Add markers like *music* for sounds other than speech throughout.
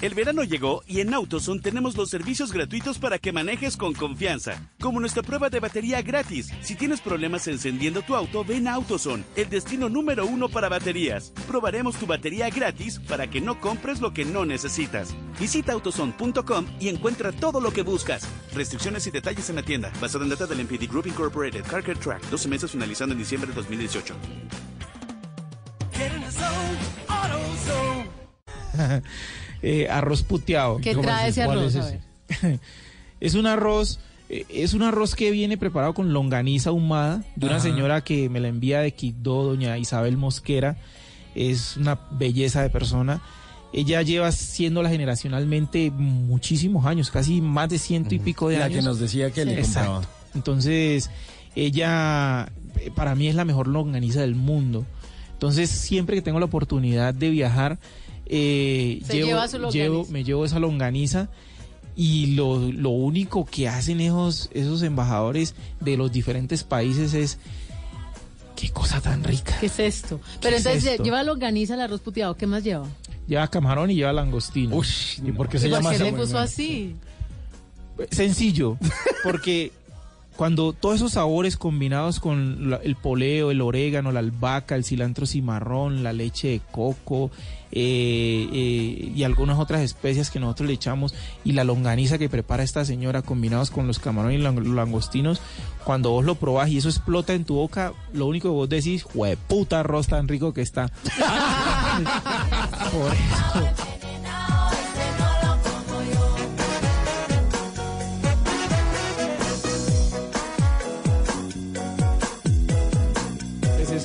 El verano llegó y en AutoZone tenemos los servicios gratuitos para que manejes con confianza, como nuestra prueba de batería gratis. Si tienes problemas encendiendo tu auto, ven a AutoZone, el destino número uno para baterías. Probaremos tu batería gratis para que no compres lo que no necesitas. Visita autozone.com y encuentra todo lo que buscas. Restricciones y detalles en la tienda, basado en data del MPD Group Incorporated, Carker Track, 12 meses finalizando en diciembre de 2018. *laughs* Eh, arroz puteado. ¿Qué ¿Cómo trae así? ese ¿Cuál arroz? es ese? *laughs* un arroz, eh, es un arroz que viene preparado con longaniza ahumada de una Ajá. señora que me la envía de Quibdó, doña Isabel Mosquera. Es una belleza de persona. Ella lleva siéndola generacionalmente muchísimos años, casi más de ciento y pico de La años. que nos decía que le Exacto. compraba. Entonces, ella eh, para mí es la mejor longaniza del mundo. Entonces, siempre que tengo la oportunidad de viajar, eh, Se lleva su longaniza. llevo- me llevo esa longaniza. Y lo, lo único que hacen esos, esos embajadores de los diferentes países es, qué cosa tan rica. ¿Qué es esto? Pero es entonces esto? lleva longaniza, el arroz puteado. ¿Qué más lleva? Lleva camarón y lleva langostino. Uy, ¿y por qué se ¿Y por llama qué le puso así? Sencillo, porque cuando todos esos sabores combinados con la- el poleo, el orégano, la albahaca, el cilantro cimarrón, la leche de coco eh, eh, y algunas otras especias que nosotros le echamos y la longaniza que prepara esta señora combinados con los camarones y los langostinos, cuando vos lo probás y eso explota en tu boca, lo único que vos decís, puta arroz tan rico que está. *laughs* Por eso.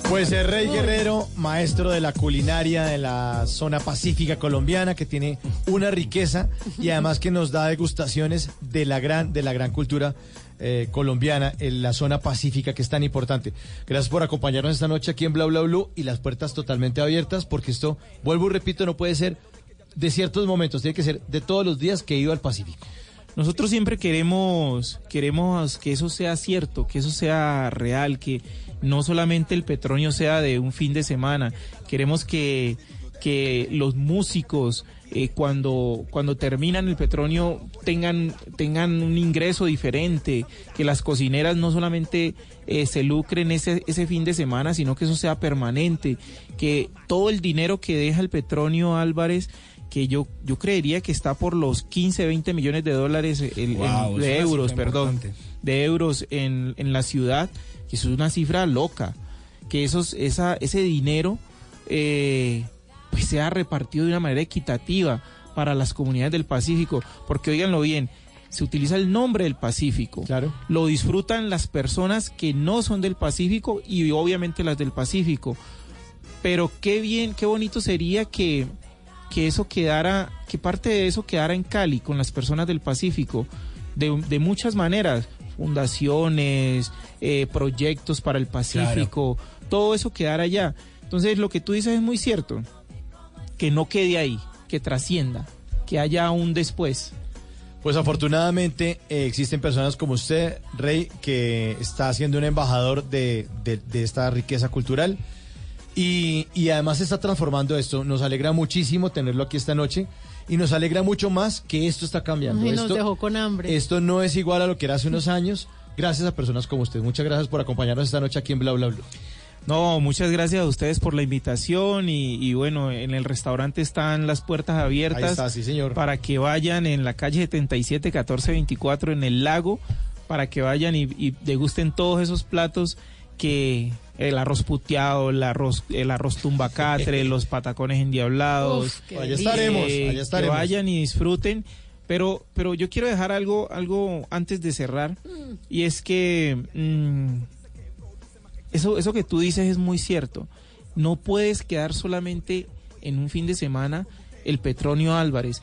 Pues el Rey Guerrero, maestro de la culinaria de la zona pacífica colombiana, que tiene una riqueza y además que nos da degustaciones de la gran, de la gran cultura eh, colombiana en la zona pacífica que es tan importante. Gracias por acompañarnos esta noche aquí en Bla Bla Blue y las puertas totalmente abiertas porque esto, vuelvo y repito, no puede ser de ciertos momentos, tiene que ser de todos los días que he ido al Pacífico. Nosotros siempre queremos, queremos que eso sea cierto, que eso sea real, que no solamente el petróleo sea de un fin de semana. Queremos que, que los músicos eh, cuando, cuando terminan el petróleo tengan, tengan un ingreso diferente, que las cocineras no solamente eh, se lucren ese, ese fin de semana, sino que eso sea permanente, que todo el dinero que deja el petróleo Álvarez que yo, yo creería que está por los 15, 20 millones de dólares, el- Wow, de euros, perdón, importante. de euros en, en la ciudad, eso es una cifra loca, que esos, esa, ese dinero eh, pues sea repartido de una manera equitativa para las comunidades del Pacífico, porque oíganlo bien, se utiliza el nombre del Pacífico, Claro. lo disfrutan las personas que no son del Pacífico y obviamente las del Pacífico. Pero qué bien, qué bonito sería que, que eso quedara, que parte de eso quedara en Cali con las personas del Pacífico, de, de muchas maneras, fundaciones, eh, proyectos para el Pacífico, todo eso quedara allá. Entonces lo que tú dices es muy cierto, que no quede ahí, que trascienda, que haya un después. Pues afortunadamente eh, existen personas como usted, Rey, que está siendo un embajador de, de- de esta riqueza cultural y, y además está transformando esto. Nos alegra muchísimo tenerlo aquí esta noche y nos alegra mucho más que esto está cambiando. Ay, nos esto, dejó con hambre. esto no es igual a lo que era hace unos años. Gracias a personas como usted. Muchas gracias por acompañarnos esta noche aquí en Bla Bla Blue. No, muchas gracias a ustedes por la invitación y, y bueno, en el restaurante están las puertas abiertas Ahí está, sí, señor. para que vayan en la calle 77 1424 en el lago, para que vayan y, y degusten todos esos platos que el arroz puteado, el arroz, el arroz tumbacatre, los patacones endiablados. Uf, Allá estaremos, eh, allá estaremos. Que vayan y disfruten. Pero, pero yo quiero dejar algo, algo antes de cerrar. Y es que mm, eso, eso que tú dices es muy cierto. No puedes quedar solamente en un fin de semana el Petronio Álvarez,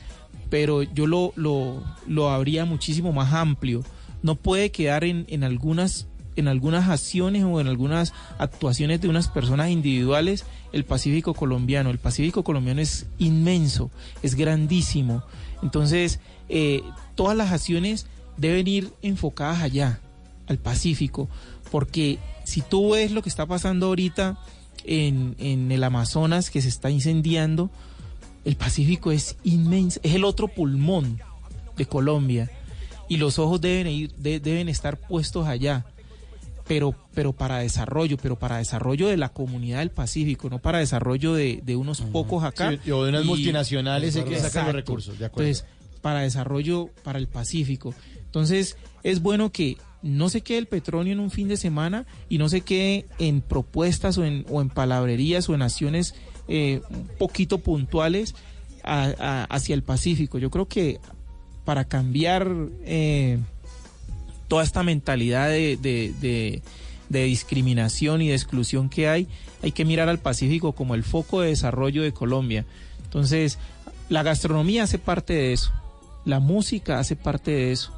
pero yo lo, lo, lo habría muchísimo más amplio. No puede quedar en, en algunas en algunas acciones o en algunas actuaciones de unas personas individuales el Pacífico colombiano. El Pacífico colombiano es inmenso, es grandísimo. Entonces, eh, todas las acciones deben ir enfocadas allá, al Pacífico, porque si tú ves lo que está pasando ahorita en, en el Amazonas, que se está incendiando, El Pacífico es inmenso, es el otro pulmón de Colombia y los ojos deben, ir, de- deben estar puestos allá, pero, pero para desarrollo, pero para desarrollo de la comunidad del Pacífico, no para desarrollo de, de unos pocos acá. Sí, o de unas Y- multinacionales hay que sacar los recursos, de acuerdo. Entonces, para desarrollo para el Pacífico. Entonces, es bueno que no se quede el petróleo en un fin de semana y no se quede en propuestas o en, o en palabrerías o en acciones eh, un poquito puntuales a- a- hacia el Pacífico. Yo creo que para cambiar eh, toda esta mentalidad de, de- de- discriminación y de exclusión que hay, hay que mirar al Pacífico como el foco de desarrollo de Colombia. Entonces, la gastronomía hace parte de eso, la música hace parte de eso,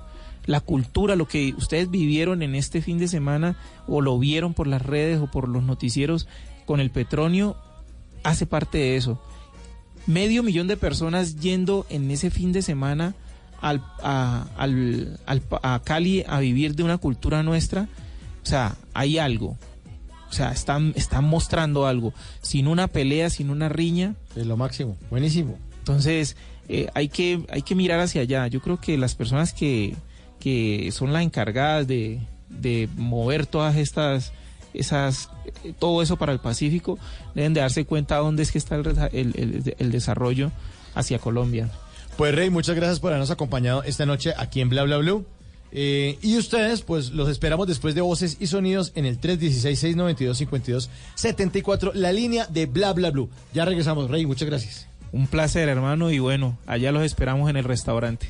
la cultura, lo que ustedes vivieron en este fin de semana o lo vieron por las redes o por los noticieros con el petróleo, hace parte de eso. Medio millón de personas yendo en ese fin de semana al, a, al- al- a Cali a vivir de una cultura nuestra, o sea, hay algo. O sea, están, están mostrando algo. Sin una pelea, sin una riña. Es lo máximo. Buenísimo. Entonces, eh, hay, que, hay que mirar hacia allá. Yo creo que las personas que, que son las encargadas de, de mover todas estas, esas, eh, todo eso para el Pacífico, deben de darse cuenta dónde es que está el, el- el- el desarrollo hacia Colombia. Pues Rey, muchas gracias por habernos acompañado esta noche aquí en Bla Bla Blue. Eh, y ustedes, pues los esperamos después de voces y sonidos en el 316-692-5274, la línea de Bla Bla Blue. Ya regresamos, Rey, muchas gracias. Un placer, hermano, y bueno, allá los esperamos en el restaurante.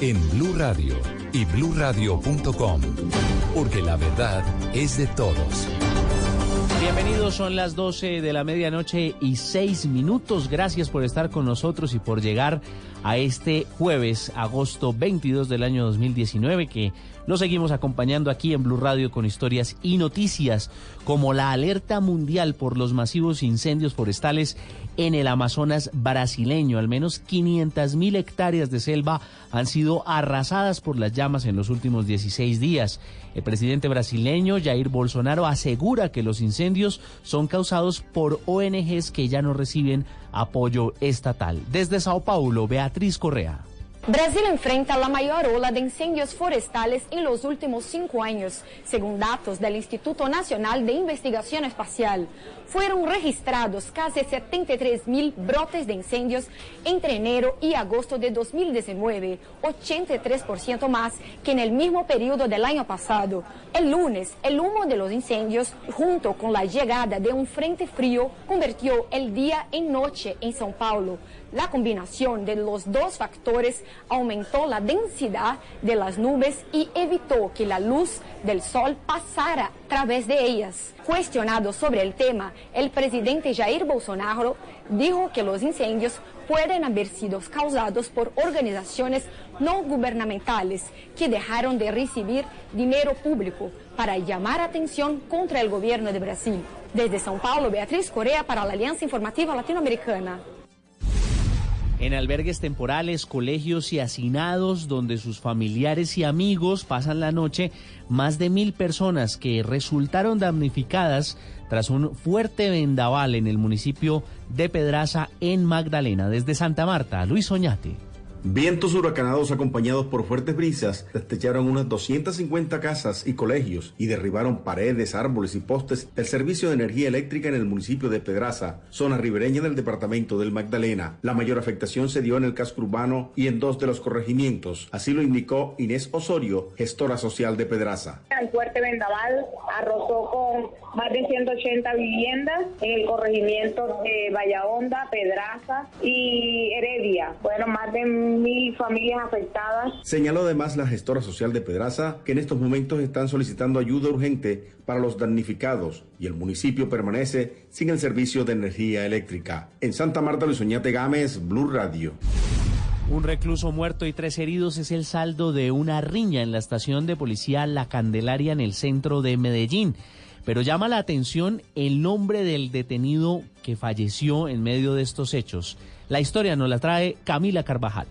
en Blue Radio y bluradio.com, porque la verdad es de todos. Bienvenidos, son las 12 de la medianoche y 6 minutos. Gracias por estar con nosotros y por llegar a este jueves, agosto 22 del año 2019, que lo seguimos acompañando aquí en Blue Radio con historias y noticias como la alerta mundial por los masivos incendios forestales en el Amazonas brasileño. Al menos 500 mil hectáreas de selva han sido arrasadas por las llamas en los últimos 16 días. El presidente brasileño Jair Bolsonaro asegura que los incendios son causados por ONGs que ya no reciben apoyo estatal. Desde Sao Paulo, Beatriz Correa. Brasil enfrenta la mayor ola de incendios forestales en los últimos cinco años, según datos del Instituto Nacional de Investigación Espacial. Fueron registrados casi 73 mil brotes de incendios entre enero y agosto de 2019, 83% más que en el mismo periodo del año pasado. El lunes, el humo de los incendios, junto con la llegada de un frente frío, convirtió el día en noche en São Paulo. La combinación de los dos factores aumentó la densidad de las nubes y evitó que la luz del sol pasara a través de ellas. Cuestionado sobre el tema, el presidente Jair Bolsonaro dijo que los incendios pueden haber sido causados por organizaciones no gubernamentales que dejaron de recibir dinero público para llamar atención contra el gobierno de Brasil. Desde São Paulo, Beatriz Correa para la Alianza Informativa Latinoamericana. En albergues temporales, colegios y hacinados donde sus familiares y amigos pasan la noche, más de mil personas que resultaron damnificadas tras un fuerte vendaval en el municipio de Pedraza, en Magdalena. Desde Santa Marta, Luis Oñate. Vientos huracanados acompañados por fuertes brisas destecharon unas 250 casas y colegios y derribaron paredes, árboles y postes del servicio de energía eléctrica en el municipio de Pedraza, zona ribereña del departamento del Magdalena. La mayor afectación se dio en el casco urbano y en dos de los corregimientos. Así lo indicó Inés Osorio, gestora social de Pedraza. El fuerte vendaval arrasó con más de 180 viviendas en el corregimiento de Vallahonda, Pedraza y Heredia. Fueron más de mil familias afectadas. Señaló además la gestora social de Pedraza que en estos momentos están solicitando ayuda urgente para los damnificados y el municipio permanece sin el servicio de energía eléctrica. En Santa Marta, Luis Oñate Gámez, Blue Radio. Un recluso muerto y tres heridos es el saldo de una riña en la estación de policía La Candelaria en el centro de Medellín. Pero llama la atención el nombre del detenido que falleció en medio de estos hechos. La historia nos la trae Camila Carvajal.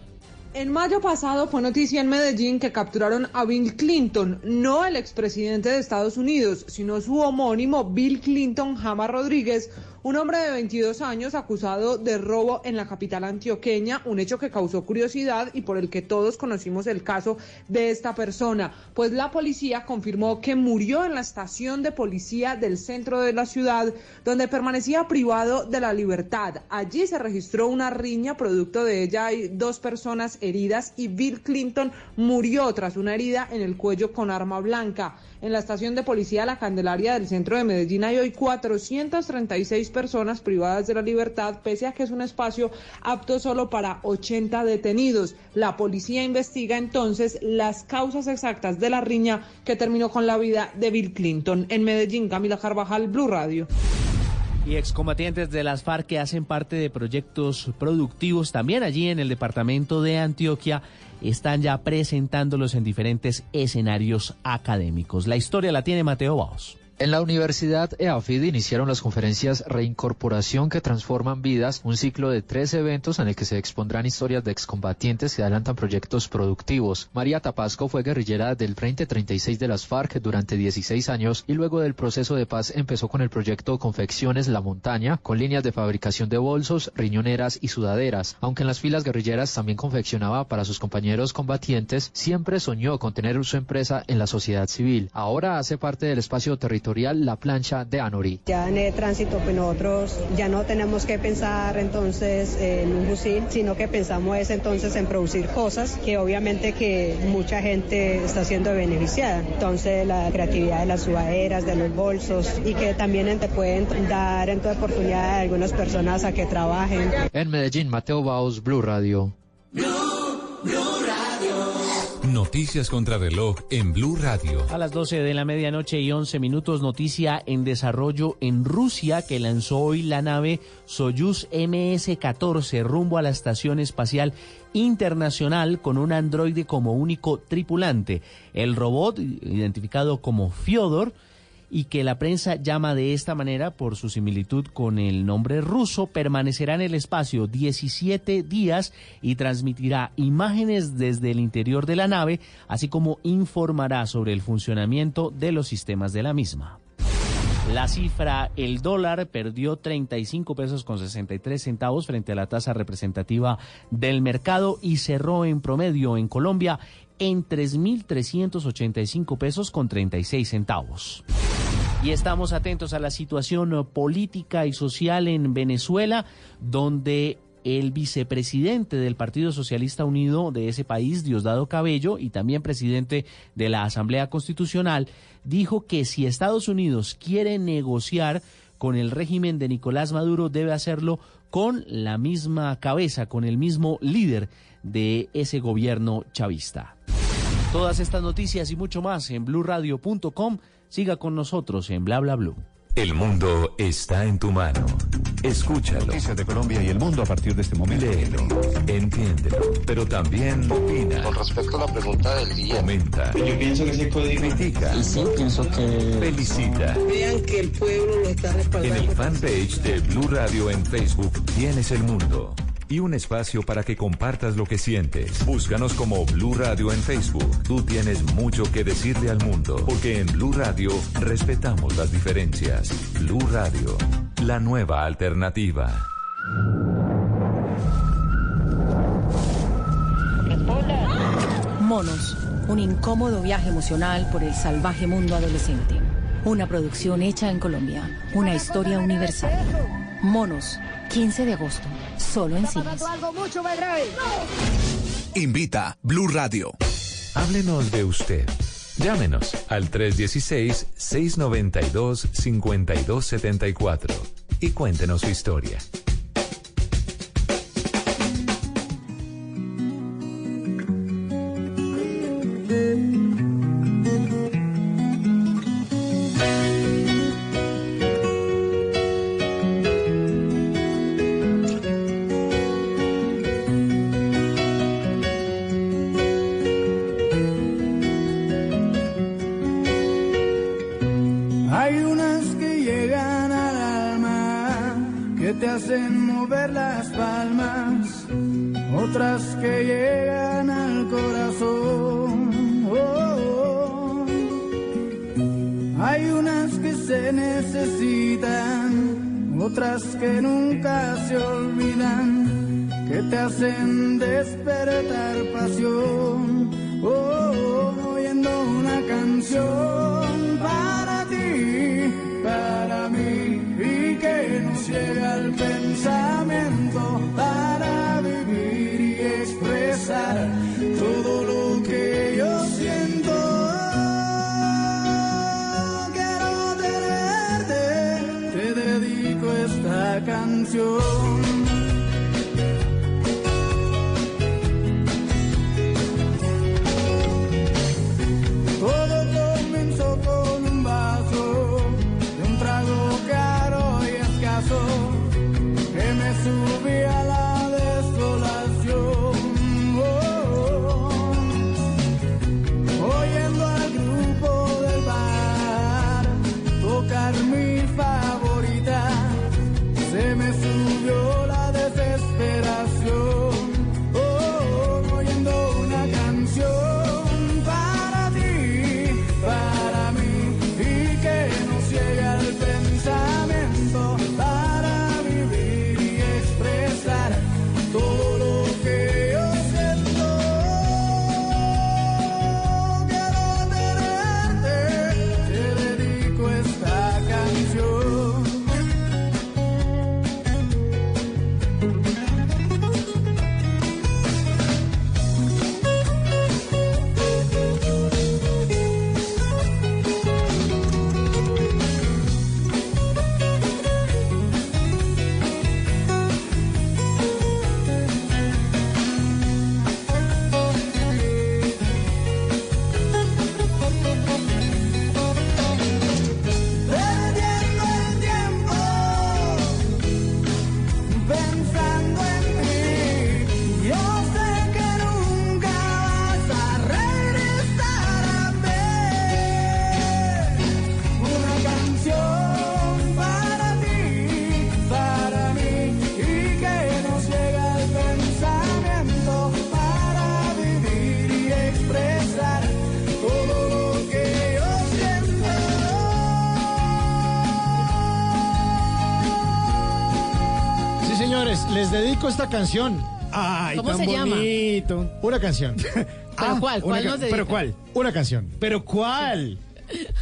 En mayo pasado fue noticia en Medellín que capturaron a Bill Clinton, no el expresidente de Estados Unidos, sino su homónimo Bill Clinton Jama Rodríguez, un hombre de 22 años acusado de robo en la capital antioqueña, un hecho que causó curiosidad y por el que todos conocimos el caso de esta persona, pues la policía confirmó que murió en la estación de policía del centro de la ciudad, donde permanecía privado de la libertad. Allí se registró una riña, producto de ella hay dos personas heridas y Bill Clinton murió tras una herida en el cuello con arma blanca. En la estación de policía La Candelaria del centro de Medellín hay hoy 436 personas privadas de la libertad, pese a que es un espacio apto solo para 80 detenidos. La policía investiga entonces las causas exactas de la riña que terminó con la vida de Bill Clinton. En Medellín, Camila Carvajal, Blue Radio. Y excombatientes de las FARC que hacen parte de proyectos productivos también allí en el departamento de Antioquia están ya presentándolos en diferentes escenarios académicos. La historia la tiene Mateo Baos. En la Universidad EAFID iniciaron las conferencias Reincorporación que transforman vidas, un ciclo de tres eventos en el que se expondrán historias de excombatientes que adelantan proyectos productivos. María Tapasco fue guerrillera del Frente 36 de las FARC durante 16 años y luego del proceso de paz empezó con el proyecto Confecciones La Montaña, con líneas de fabricación de bolsos, riñoneras y sudaderas. Aunque en las filas guerrilleras también confeccionaba para sus compañeros combatientes, siempre soñó con tener su empresa en la sociedad civil. Ahora hace parte del espacio territorial La Plancha de Anori. Ya en el tránsito, pues nosotros ya no tenemos que pensar entonces en un fusil, sino que pensamos es entonces en producir cosas que obviamente que mucha gente está siendo beneficiada. Entonces la creatividad de las sudaderas, de los bolsos y que también te pueden dar en tu oportunidad a algunas personas a que trabajen. En Medellín, Mateo Baos, Blue Radio. Noticias contra reloj en Blue Radio. A las 12 de la medianoche y 11 minutos, noticia en desarrollo en Rusia que lanzó hoy la nave Soyuz MS-14 rumbo a la Estación Espacial Internacional con un androide como único tripulante. El robot, identificado como Fyodor, y que la prensa llama de esta manera por su similitud con el nombre ruso, permanecerá en el espacio 17 días y transmitirá imágenes desde el interior de la nave, así como informará sobre el funcionamiento de los sistemas de la misma. La cifra, el dólar perdió 35 pesos con 63 centavos frente a la tasa representativa del mercado y cerró en promedio en Colombia en 3.385 pesos con 36 centavos. Y estamos atentos a la situación política y social en Venezuela, donde el vicepresidente del Partido Socialista Unido de ese país, Diosdado Cabello, y también presidente de la Asamblea Constitucional, dijo que si Estados Unidos quiere negociar con el régimen de Nicolás Maduro, debe hacerlo con la misma cabeza, con el mismo líder de ese gobierno chavista. Todas estas noticias y mucho más en blurradio.com. Siga con nosotros en Bla Bla Blue. El mundo está en tu mano. Escúchalo. Noticias de Colombia y el mundo a partir de este momento. Léelo, entiéndelo, pero también opina. Con respecto a la pregunta del día. Comenta. Yo pienso que sí puede Critica. Y sí, pienso que... Felicita. Vean que el pueblo lo está respaldando. En el fanpage de Blue Radio en Facebook tienes el mundo y un espacio para que compartas lo que sientes. Búscanos como Blue Radio en Facebook. Tú tienes mucho que decirle al mundo, porque en Blue Radio respetamos las diferencias. Blue Radio, la nueva alternativa. Monos, un incómodo viaje emocional por el salvaje mundo adolescente. Una producción hecha en Colombia, una historia universal. Monos, 15 de agosto, solo en cines. Invita Blue Radio. Háblenos de usted. Llámenos al 316-692-5274 y cuéntenos su historia. Otras que llegan al corazón. Oh, oh. Hay unas que se necesitan, otras que nunca se olvidan, que te hacen despertar pasión. Oh, oh, oyendo una canción canción. Canción. Ay, ¿Cómo tan se llama? bonito. Una canción. *laughs* ¿Pero cuál? ¿Cuál nos? ¿Pero cuál? Una canción. ¿Pero cuál?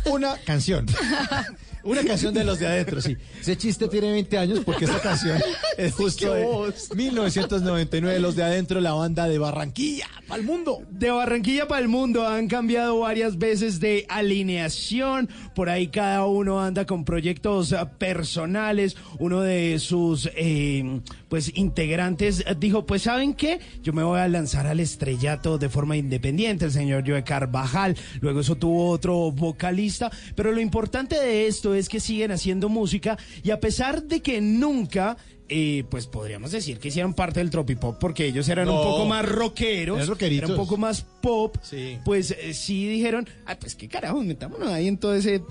Una canción. *laughs* Una canción de los de adentro, sí. Ese chiste tiene 20 años porque esta canción *laughs* es justo de 1999, los de adentro, la banda de Barranquilla, el mundo. De Barranquilla para el mundo han cambiado varias veces de alineación. Por ahí cada uno anda con proyectos eh, personales. Uno de sus eh, pues integrantes dijo, pues ¿saben qué? Yo me voy a lanzar al estrellato de forma independiente, el señor Joe Carvajal. Luego eso tuvo otro vocalista. Pero lo importante de esto es que siguen haciendo música y a pesar de que nunca... eh, pues podríamos decir que hicieron parte del tropipop porque ellos eran un poco más rockeros, Eran eran un poco más pop, pues eh, sí dijeron, ah, pues qué carajo, metámonos ahí en todo ese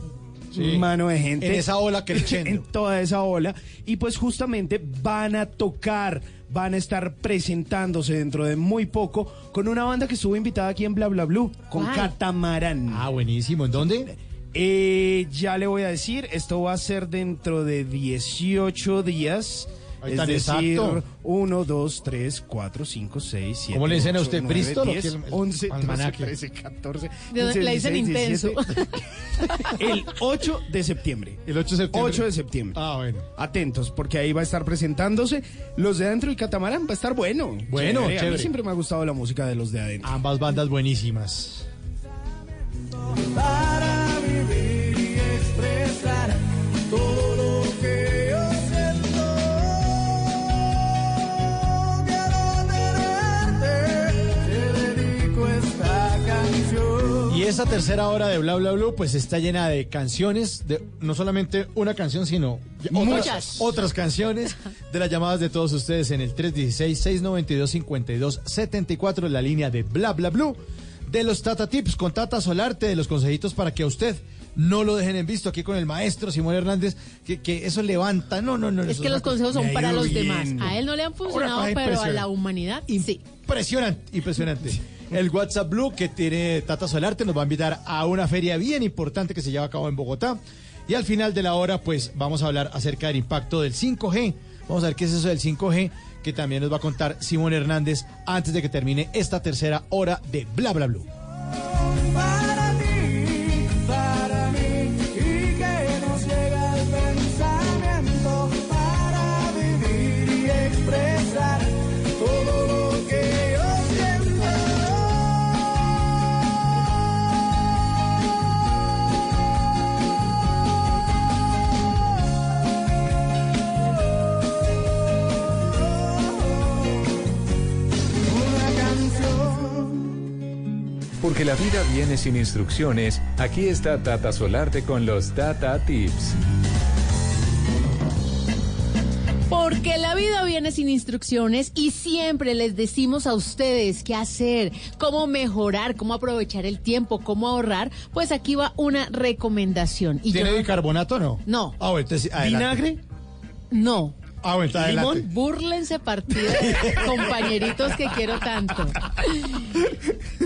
Sí. mano de gente. En esa ola *laughs* creciendo. en toda esa ola. Y pues justamente van a tocar, van a estar presentándose dentro de muy poco con una banda que estuvo invitada aquí en Bla Bla Blue, con ¿Cuál? Catamarán. Ah, buenísimo. ¿En dónde? Eh, ya le voy a decir, esto va a ser dentro de 18 días. Ahí Es decir, exacto. 1, 2, 3, 4, 5, 6, 7. ¿Cómo le dicen a usted, Bristol o qué? 10, El- el 11, 12, almanaque. 13, 14. De- 15, le dicen 16, intenso. 17. El 8 de septiembre. El 8 de septiembre. 8 de septiembre. Ah, bueno. Atentos, porque ahí va a estar presentándose los de adentro y Catamarán. Va a estar bueno. Bueno, A mí siempre me ha gustado la música de los de adentro. Ambas bandas buenísimas. para vivir y expresar esa tercera hora de Bla Bla Blue pues está llena de canciones, de no solamente una canción, sino Muchas. otras canciones de las llamadas de todos ustedes en el 316-692-5274, la línea de Bla Bla Blue, de los Tata Tips con Tata Solarte, de los consejitos para que a usted no lo dejen en visto aquí con el maestro Simón Hernández, que, que eso levanta, no, no, no. Es que los consejos son para los bien. demás. A él no le han funcionado, pero a la humanidad sí. Impresionante, impresionante. *laughs* El WhatsApp Blue que tiene Tata Solarte nos va a invitar a una feria bien importante que se lleva a cabo en Bogotá. Y al final de la hora, pues vamos a hablar acerca del impacto del 5G. Vamos a ver qué es eso del 5G, que también nos va a contar Simón Hernández antes de que termine esta tercera hora de Bla Bla Blue. La vida viene sin instrucciones, aquí está Tata Solarte con los Tata Tips. Porque la vida viene sin instrucciones y siempre les decimos a ustedes qué hacer, cómo mejorar, cómo aprovechar el tiempo, cómo ahorrar. Pues aquí va una recomendación. Y ¿Tiene yo- bicarbonato o no? No. Ah, bueno, entonces, adelante. ¿Vinagre? No. Ah, bueno, está adelante. Búrlense partido, *laughs* compañeritos que quiero tanto.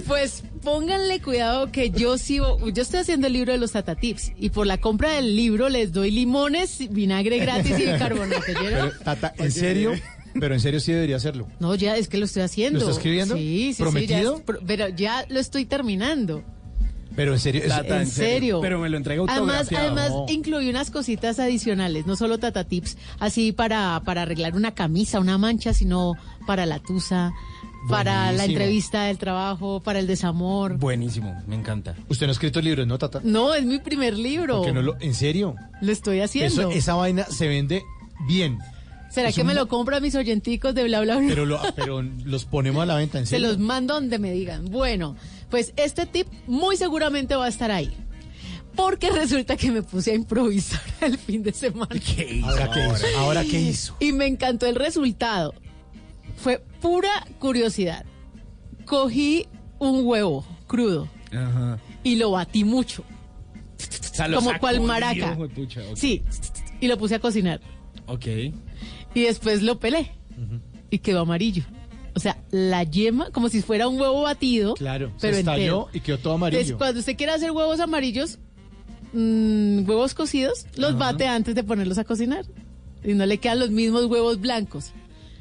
Pues pónganle cuidado que yo sigo, yo estoy haciendo el libro de los Tata Tips y por la compra del libro les doy limones, vinagre gratis y bicarbonato. ¿oyeron? Pero, Tata, ¿en serio? Pero en serio sí debería hacerlo. No, ya es que lo estoy haciendo. ¿Lo está escribiendo? Sí, sí, ¿Prometido? sí. ya es- pero ya lo estoy terminando. Pero en serio. Tata, en serio. Pero me lo entrega Además, además No. incluí unas cositas adicionales, no solo Tata Tips, así para, para arreglar una camisa, una mancha, sino para la tusa, para la entrevista del trabajo, para el desamor. Buenísimo, me encanta. Usted no ha escrito libros, ¿no, Tata? No, es mi primer libro. No lo, ¿En serio? Lo estoy haciendo. Eso, esa vaina se vende bien. ¿Será es que un- me lo compran mis oyenticos de bla bla bla? Pero, lo, pero los ponemos a la venta, ¿en Se serio? los mando donde me digan. Bueno, pues este tip muy seguramente va a estar ahí. Porque resulta que me puse a improvisar *laughs* el fin de semana. ¿Ahora qué hizo? ¿Ahora qué hizo? Y me encantó el resultado. Fue pura curiosidad. Cogí un huevo crudo Ajá. y lo batí mucho. O sea, lo Como cual maraca. pucha. Sí, y lo puse a cocinar. Ok. Y después lo pelé. Y quedó amarillo. O sea, la yema, como si fuera un huevo batido. Claro, pero se estalló entero. y quedó todo Entonces, amarillo. cuando usted quiere hacer huevos amarillos, mm, huevos cocidos, los bate antes de ponerlos a cocinar. Y no le quedan los mismos huevos blancos.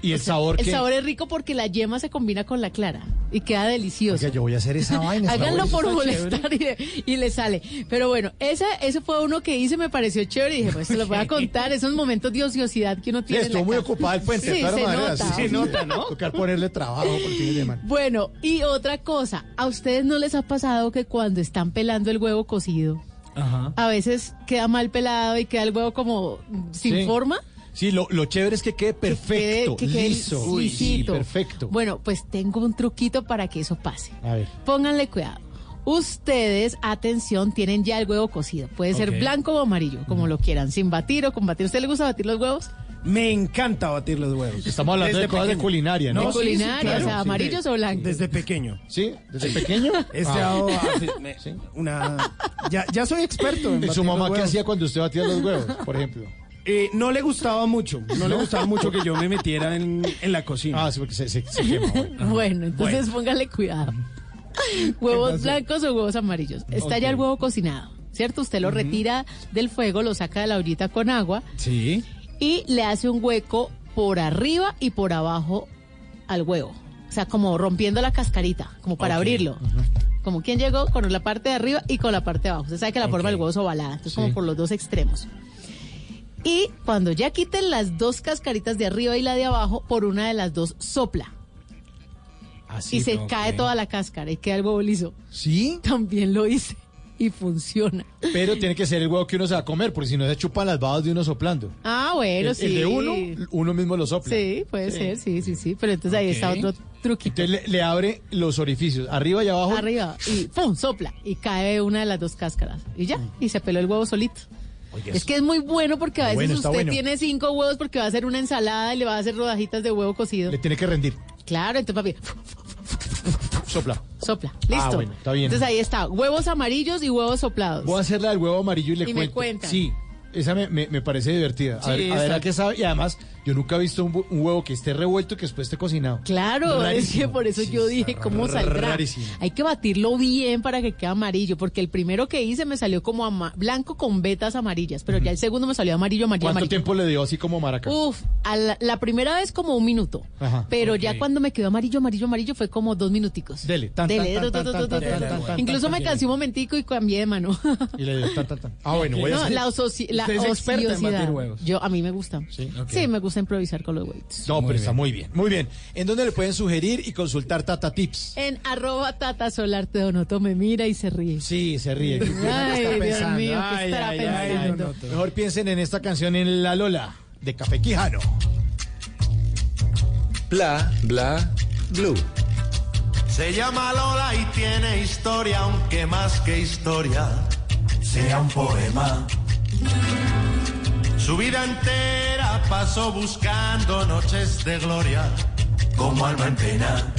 ¿Y el sea, sabor El qué? sabor es rico porque la yema se combina con la clara y queda delicioso. Oiga, yo voy a hacer esa *laughs* vaina. Háganlo por molestar y, y le sale. Pero bueno, esa, ese fue uno que hice, me pareció chévere y dije, pues se lo voy a *laughs* contar, esos momentos de ociosidad que uno Sí, tiene. en la estuvo muy ocupada el puente. Sí, de todas se nota. Sí, Se nota, ¿no? Tocar ponerle trabajo por fin de semana. Bueno, y otra cosa, ¿a ustedes no les ha pasado que cuando están pelando el huevo cocido, Ajá. a veces queda mal pelado y queda el huevo como sin Sí. forma? Sí, lo, lo chévere es que quede perfecto, que quede liso. Uy, sí, lisito. perfecto. Bueno, pues tengo un truquito para que eso pase. A ver. Pónganle cuidado. Ustedes, atención, tienen ya el huevo cocido. Puede ser blanco o amarillo, como lo quieran, sin batir o con batir. ¿A usted le gusta batir los huevos? Me encanta batir los huevos. Estamos hablando de cosas de culinaria, ¿no? De sí, sí, culinaria, claro, o sea, sí. amarillos o blancos. Desde pequeño. ¿Sí? ¿Desde pequeño? Este Ah. hago- hace- *laughs* me- una ya, ya soy experto en ¿Y batir su mamá los qué hacía cuando usted batía los huevos, por ejemplo? Eh, no le gustaba mucho, no le gustaba mucho que yo me metiera en, en la cocina. Ah, sí, porque se, se, se quema. bueno. Bueno, entonces póngale cuidado. *laughs* Huevos blancos o huevos amarillos. Está ya el huevo cocinado, ¿cierto? Usted lo retira del fuego, lo saca de la ollita con agua Sí. y le hace un hueco por arriba y por abajo al huevo. O sea, como rompiendo la cascarita, como para abrirlo. Como quien llegó con la parte de arriba y con la parte de abajo. Usted sabe que la forma del huevo es ovalada, entonces Sí. como por los dos extremos. Y cuando ya quiten las dos cascaritas de arriba y la de abajo, por una de las dos sopla. Así, y se cae toda la cáscara y queda el huevo liso. ¿Sí? También lo hice y funciona. Pero tiene que ser el huevo que uno se va a comer, porque si no se chupan las babas de uno soplando. Ah, bueno, el, sí. el de uno, uno mismo lo sopla. Sí, puede Sí. ser, sí, sí, sí. Pero entonces ahí está otro truquito. Entonces le, le abre los orificios, arriba y abajo. Arriba y ¡pum! sopla y cae una de las dos cáscaras. Y ya, y se peló el huevo solito. Es que es muy bueno porque a veces Bueno, usted bueno. tiene cinco huevos porque va a hacer una ensalada y le va a hacer rodajitas de huevo cocido. Le tiene que rendir. Claro, entonces papi, Sopla. sopla. Listo. Ah, bueno, está bien. Entonces ahí está, huevos amarillos y huevos soplados. Voy a hacer la del huevo amarillo y le Y me cuentan. Sí, esa me, me- me parece divertida. A Sí, ver, a ver a qué sabe. Y además, yo nunca he visto un, un huevo que esté revuelto y que después esté cocinado. Claro, es que por eso yo dije, ¿cómo saldrá? rarísimo. Hay que batirlo bien para que quede amarillo, porque el primero que hice me salió como blanco con vetas amarillas, pero ya el segundo me salió amarillo, amarillo, ¿Cuánto amarillo. tiempo le dio así como maraca? Uf, a la, la primera vez como un minuto, Ajá, pero ya cuando me quedó amarillo, amarillo, amarillo fue como dos minuticos. Dele, tan, Dele, Incluso me cansé un momentico y cambié de mano. *laughs* Y le dio tan, tan, tan. Ah, bueno, *laughs* voy a No, la, la ociosidad. Yo, a mí me gusta. Sí, me gusta improvisar con los huevos. No, pero está muy bien. Muy bien. ¿En dónde le pueden sugerir y consultar Tata Tips? En arroba tata solar Teonoto me mira y se ríe. Sí, se ríe. ¿Qué Ay, está Dios pensando? mío, ¿qué Ay, estará ay, ay, pensando? Mejor piensen en esta canción en La Lola, de Café Quijano. Bla, bla, blue. Se llama Lola y tiene historia, aunque más que historia sea un poema. Su vida entera pasó buscando noches de gloria, como alma en pena.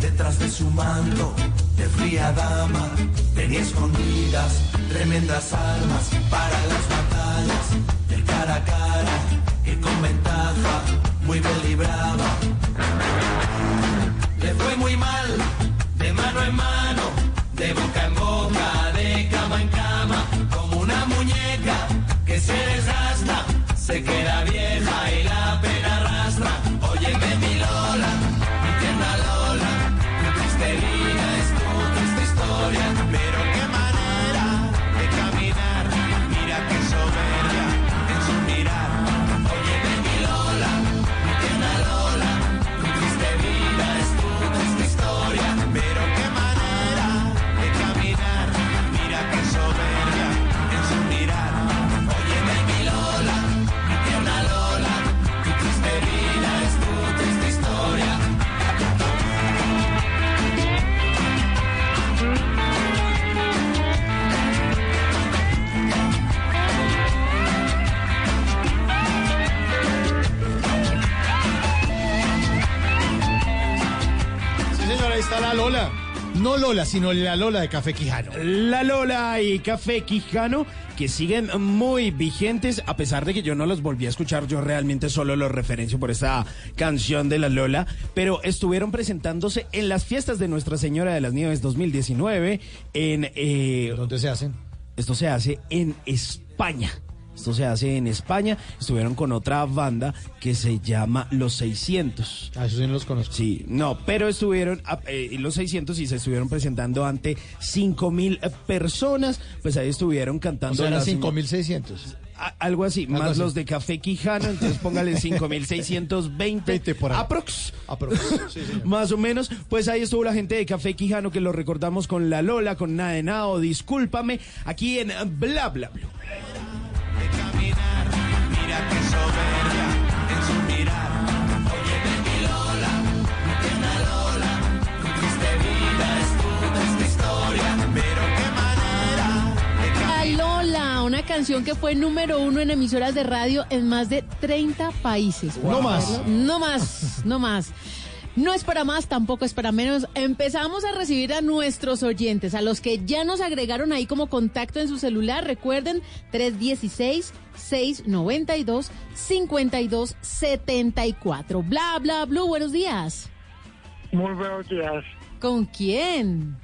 Detrás de su manto de fría dama tenía escondidas tremendas armas para las batallas del cara a cara que con ventaja muy bien libraba. Le fue muy mal de mano en mano, de boca en boca, de cama en cama, como una muñeca que se desgasta, se queda vieja y la está la Lola. No Lola, sino la Lola de Café Quijano. La Lola y Café Quijano que siguen muy vigentes a pesar de que yo no los volví a escuchar, yo realmente solo los referencio por esta canción de La Lola, pero estuvieron presentándose en las fiestas de Nuestra Señora de las Nieves 2019 en... Eh, ¿Dónde se hacen? Esto se hace en España. Esto se hace en España. Estuvieron con otra banda que se llama Los 600. Ah, eso sí no los conozco. Sí, no, pero estuvieron ah, eh, Los 600 y se estuvieron presentando ante 5 mil personas. Pues ahí estuvieron O cantando. sea, eran las- 5600. a- algo así, Algo más así. los de Café Quijano, entonces póngale 5620 *laughs* por ahí. aprox, Aprox, sí, *laughs* más o menos. Pues ahí estuvo la gente de Café Quijano que lo recordamos con La Lola, con Nada de o Discúlpame, aquí en Bla Bla Bla. Canción que fue número uno en emisoras de radio en más de 30 países. No más. No más, no más. No es para más, tampoco es para menos. Empezamos a recibir a nuestros oyentes, a los que ya nos agregaron ahí como contacto en su celular. Recuerden, 316-692-5274. Bla, bla, blue, buenos días. Muy buenos días. ¿Con quién?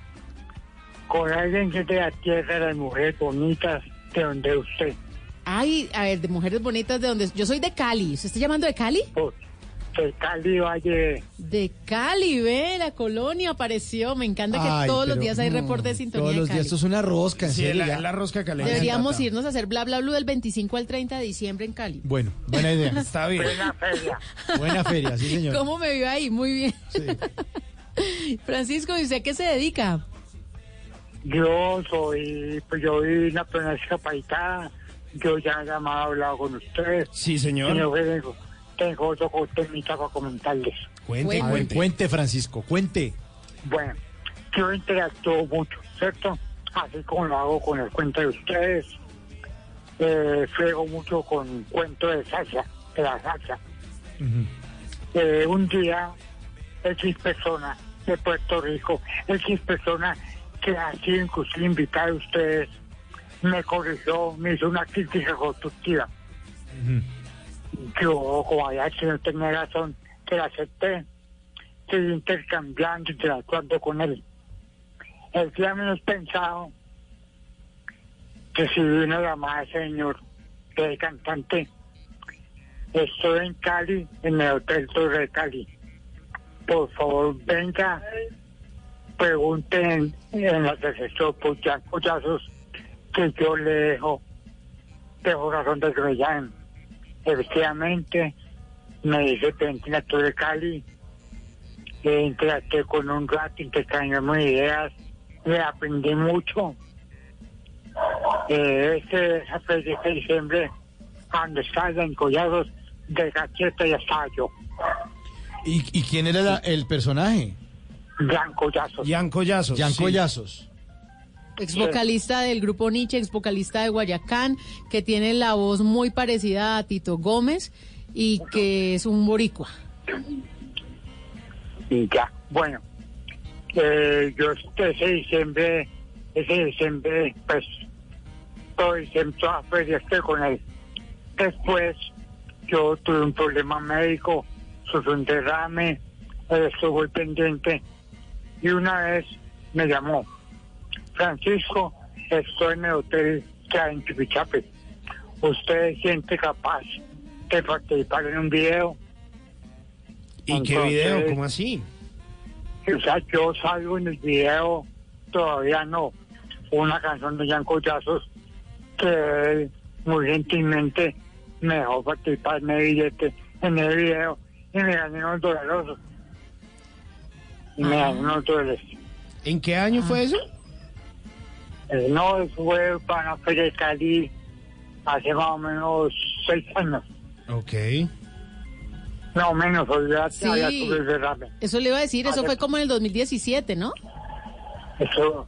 Con alguien que es de la tierra de las mujeres bonitas de donde usted. Ay, a ver, de mujeres bonitas de donde... Yo soy de Cali. ¿Usted está llamando de Cali? De Cali Valle. De Cali, ve, la colonia apareció. Me encanta que Ay, todos los pero días hay no, reporte de sintonía Todos de los Cali. días, esto es una rosca, en Sí, serio, la, ya. la rosca caliente. Deberíamos irnos a hacer bla bla blue del 25 al 30 de diciembre en Cali. Bueno, buena idea. *laughs* Está bien. Buena feria. Buena feria, sí, señor. ¿Cómo me vio ahí? Muy bien. *laughs* Francisco, ¿y usted a qué se dedica? Yo soy, pues yo vi una persona discapacitada. Yo ya he llamado, hablado con ustedes. Sí, señor. Señor Federico, tengo otro temita para comentarles. Cuente, cuente. cuente, Francisco, cuente. Bueno, yo interactúo mucho, ¿cierto? Así como lo hago con el cuento de ustedes. Eh, frego mucho con cuento de salsa, de la salsa. Eh, un día, X persona de Puerto Rico, X persona que sido inclusive invitada a ustedes, me corrigió, me hizo una crítica constructiva. Yo, como había que no tenía razón, que la acepté, estoy intercambiando, interactuando con él. El día menos pensado, recibí una llamada de señor, del cantante. Estoy en Cali, en el Hotel Torre de Cali. Por favor, venga, pregunten en la recepción por Jan Collazos que yo le dejo, dejo razón de llamen. Efectivamente, me dice la Torre de Cali. Eh, interactué con un rato, intercambiamos ideas, le aprendí mucho. Eh, este, de diciembre, cuando en Collados, de cacheta y yo, ¿Y, y quién era el personaje? Jan Collazos. Jan Collazos. Jan sí. Collazos. Ex vocalista del grupo Nietzsche, ex vocalista de Guayacán, que tiene la voz muy parecida a Tito Gómez y que es un boricua. Y ya, bueno, eh, yo este- ese diciembre, ese diciembre, pues, todo diciembre, toda feria estoy con él. Después, yo tuve un problema médico, sufrí un derrame, muy pendiente, y una vez me llamó, Francisco, estoy en el hotel que hay en Chipichape. ¿Usted siente capaz de participar en un video? ¿Y qué video? ¿Cómo así? O sea, yo salgo en el video, todavía no, una canción de Jan Collazos que él muy gentilmente me dejó participar en el billete, en el video, y me gané unos dólares. Y me gané unos dólares. ¿En qué año fue eso? Eh, no, eso fue para una feria de Cali hace más o menos seis años. Ok. No, menos, olvídate, Sí. había tuve el derrame. Eso le iba a decir, eso Ah, fue como en el 2017, ¿no? Eso,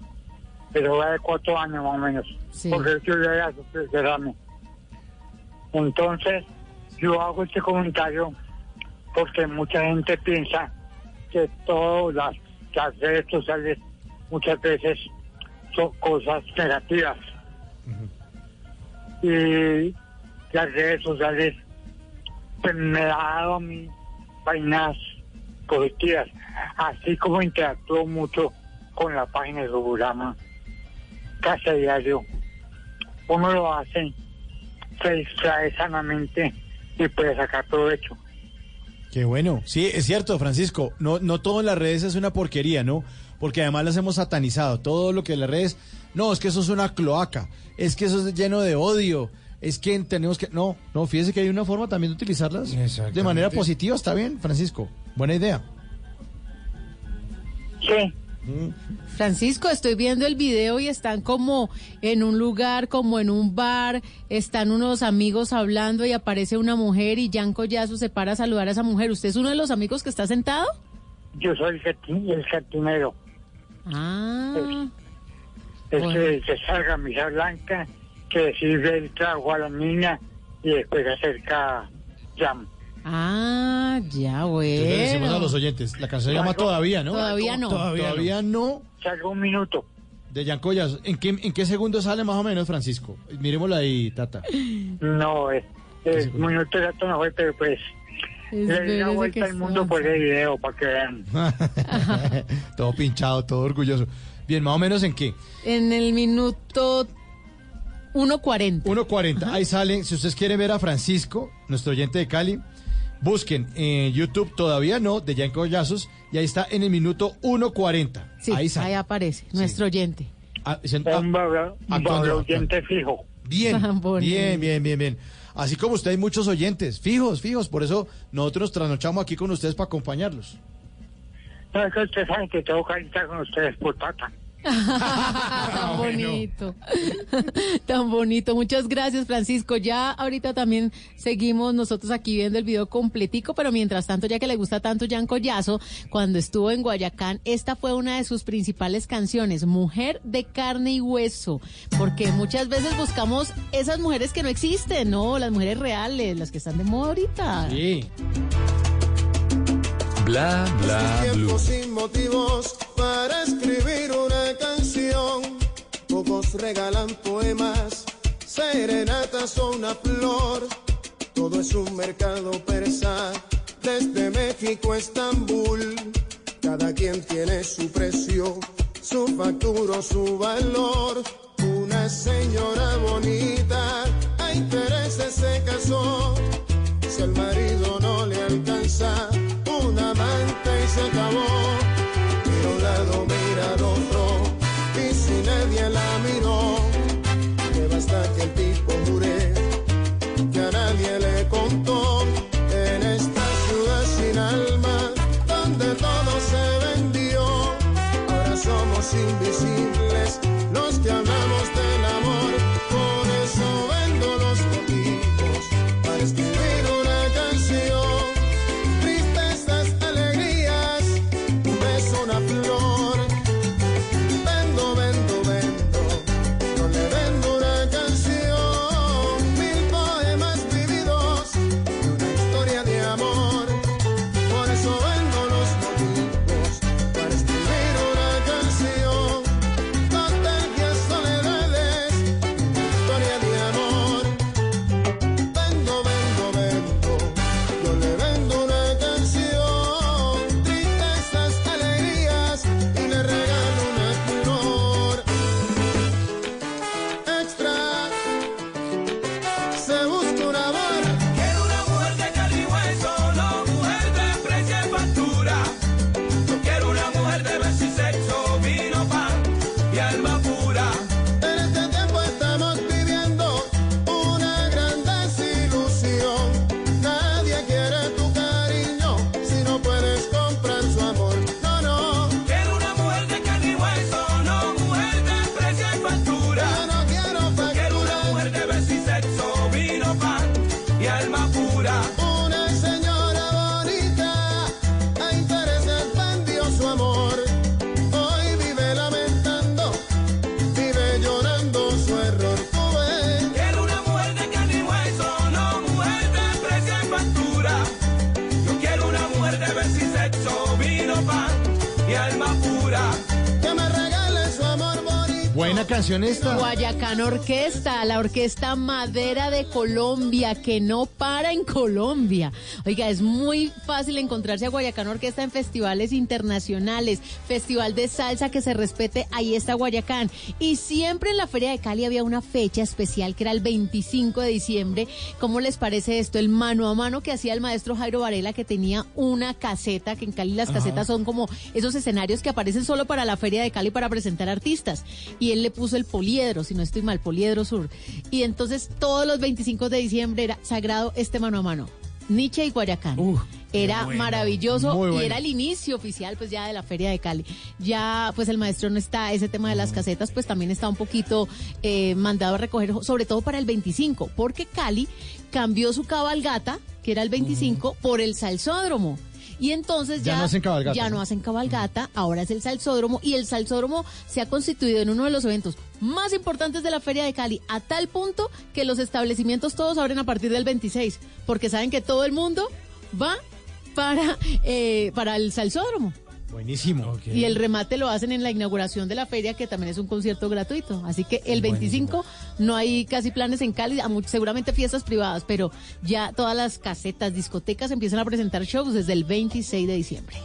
pero va de cuatro años más o menos. Sí. Porque yo ya había sufrido el derrame. Entonces, yo hago este comentario porque mucha gente piensa que todas las, las redes sociales muchas veces son cosas negativas. Y las redes sociales pues, me han dado a mí vainas positivas, así como interactúo mucho con la página del programa casi a diario. Uno lo hace, se distrae sanamente y puede sacar provecho. Qué bueno. Sí, es cierto, Francisco. No, no todo en las redes es una porquería, ¿no? Porque además las hemos satanizado. Todo lo que en las redes, no, es que eso es una cloaca. Es que eso es lleno de odio. Es que tenemos que. No, no, fíjese que hay una forma también de utilizarlas de manera positiva. Está bien, Francisco. Buena idea. Sí, Francisco, estoy viendo el video y están como en un lugar, como en un bar, están unos amigos hablando y aparece una mujer y Jan Collazo se para a saludar a esa mujer. ¿Usted es uno de los amigos que está sentado? yo soy el, jardinero. Ah, Es Bueno. que se salga misa blanca, que sirve el trago a la niña y después acerca Jam. Ah, ya, Entonces le decimos a los bueno. oyentes. La canción se llama Todavía, ¿no? Todavía no. Todavía, no. Salga un minuto. De Yancoyas. ¿En qué, ¿En qué segundo sale más o menos, Francisco? Miremosla ahí, Tata. No, es, es minuto exacto no fue, pero pues le di Espérese vuelta al mundo por el video para que vean. *laughs* todo pinchado, todo orgulloso. Bien, más o menos en qué? En el minuto 1.40. 1.40. Ahí sale. Si ustedes quieren ver a Francisco, nuestro oyente de Cali, busquen en YouTube todavía no, de Yancoyazos, y ahí está en el minuto 1.40. Sí, ahí ahí, aparece, nuestro oyente. Ah, dicen- ah, un babla actuando. oyente fijo. Bien, bonito. bien, bien, bien, bien. Así como usted hay muchos oyentes, fijos, fijos. Por eso nosotros nos trasnochamos aquí con ustedes para acompañarlos. No, es que ustedes saben que tengo que estar con ustedes por tata. *laughs* Tan bonito. *laughs* Tan bonito. Muchas gracias, Francisco. Ya ahorita también seguimos nosotros aquí viendo el video completico, pero mientras tanto, ya que le gusta tanto Jan Collazo, cuando estuvo en Guayacán, esta fue una de sus principales canciones, Mujer de carne y hueso, porque muchas veces buscamos esas mujeres que no existen, ¿no? Las mujeres reales, las que están de moda ahorita. Sí. Bla bla blue. tiempo sin motivos para escribir una canción. Pocos regalan poemas, serenatas o una flor. Todo es un mercado persa, desde México a Estambul. Cada quien tiene su precio, su factura o su valor. Una señora bonita a intereses se casó. Si al marido no le alcanza, amante y se acabó. Mira un lado, mira al otro, y si nadie la miró, Guayacán Orquesta, la orquesta madera de Colombia, que no para en Colombia. Oiga, es muy fácil encontrarse a Guayacán Orquesta en festivales internacionales, festival de salsa que se respete, ahí está Guayacán. Y siempre en la Feria de Cali había una fecha especial que era el 25 de diciembre. ¿Cómo les parece esto? El mano a mano que hacía el maestro Jairo Varela, que tenía una caseta, que en Cali las casetas son como esos escenarios que aparecen solo para la Feria de Cali para presentar artistas. Y él le puso el poliedro, si no estoy mal, poliedro sur. Y entonces todos los 25 de diciembre era sagrado este mano a mano. Nietzsche y Guayacán. era bueno, maravilloso y era el inicio oficial pues ya de la Feria de Cali. Ya pues el maestro no está, ese tema de las casetas pues también está un poquito eh, mandado a recoger, sobre todo para el 25, porque Cali cambió su cabalgata, que era el 25, por el salsódromo. Y entonces Ya ya, no hacen cabalgata, ya ¿no? no hacen cabalgata, ahora es el salsódromo y el salsódromo se ha constituido en uno de los eventos más importantes de la Feria de Cali, a tal punto que los establecimientos todos abren a partir del 26, porque saben que todo el mundo va para, eh, para el salsódromo. Buenísimo. Y el remate lo hacen en la inauguración de la feria, que también es un concierto gratuito. Así que el 25 no hay casi planes en Cali, seguramente fiestas privadas, pero ya todas las casetas, discotecas empiezan a presentar shows desde el 26 de diciembre.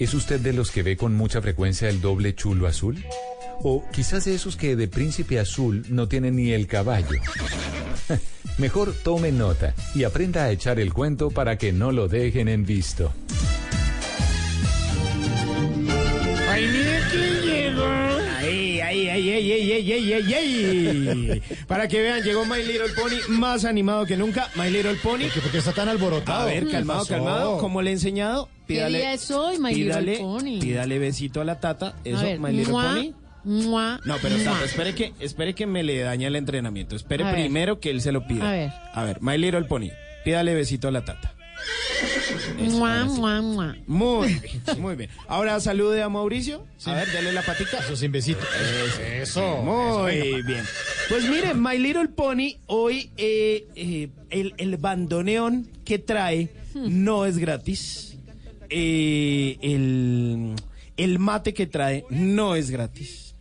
¿Es usted de los que ve con mucha frecuencia el doble chulo azul? O quizás de esos que de príncipe azul no tienen ni el caballo. *laughs* Mejor tome nota y aprenda a echar el cuento para que no lo dejen en visto. Para que vean, llegó My Little Pony más animado que nunca. My Little Pony. ¿Por qué está tan alborotado? A ver, ¿Qué calmado, calmado. Como le he enseñado, ¿Qué pídale. día es hoy, My Little Pony? pídale besito a la tata. Eso, ver, My Little mua, Pony. mua, No, pero mua. tata, espere que, espere que me le daña el entrenamiento. Espere A ver. primero que él se lo pida. A ver. A ver, My Little Pony. Pídale besito a la tata. Mua, sí. mua, mua. Muy bien, muy bien. Ahora salude a Mauricio. A ver, dale la patica. Eso sin besito. Eso. Muy bien. Pues miren, My Little Pony, hoy eh, eh, el, el bandoneón que trae no es gratis. Eh, el, el mate que trae no es gratis.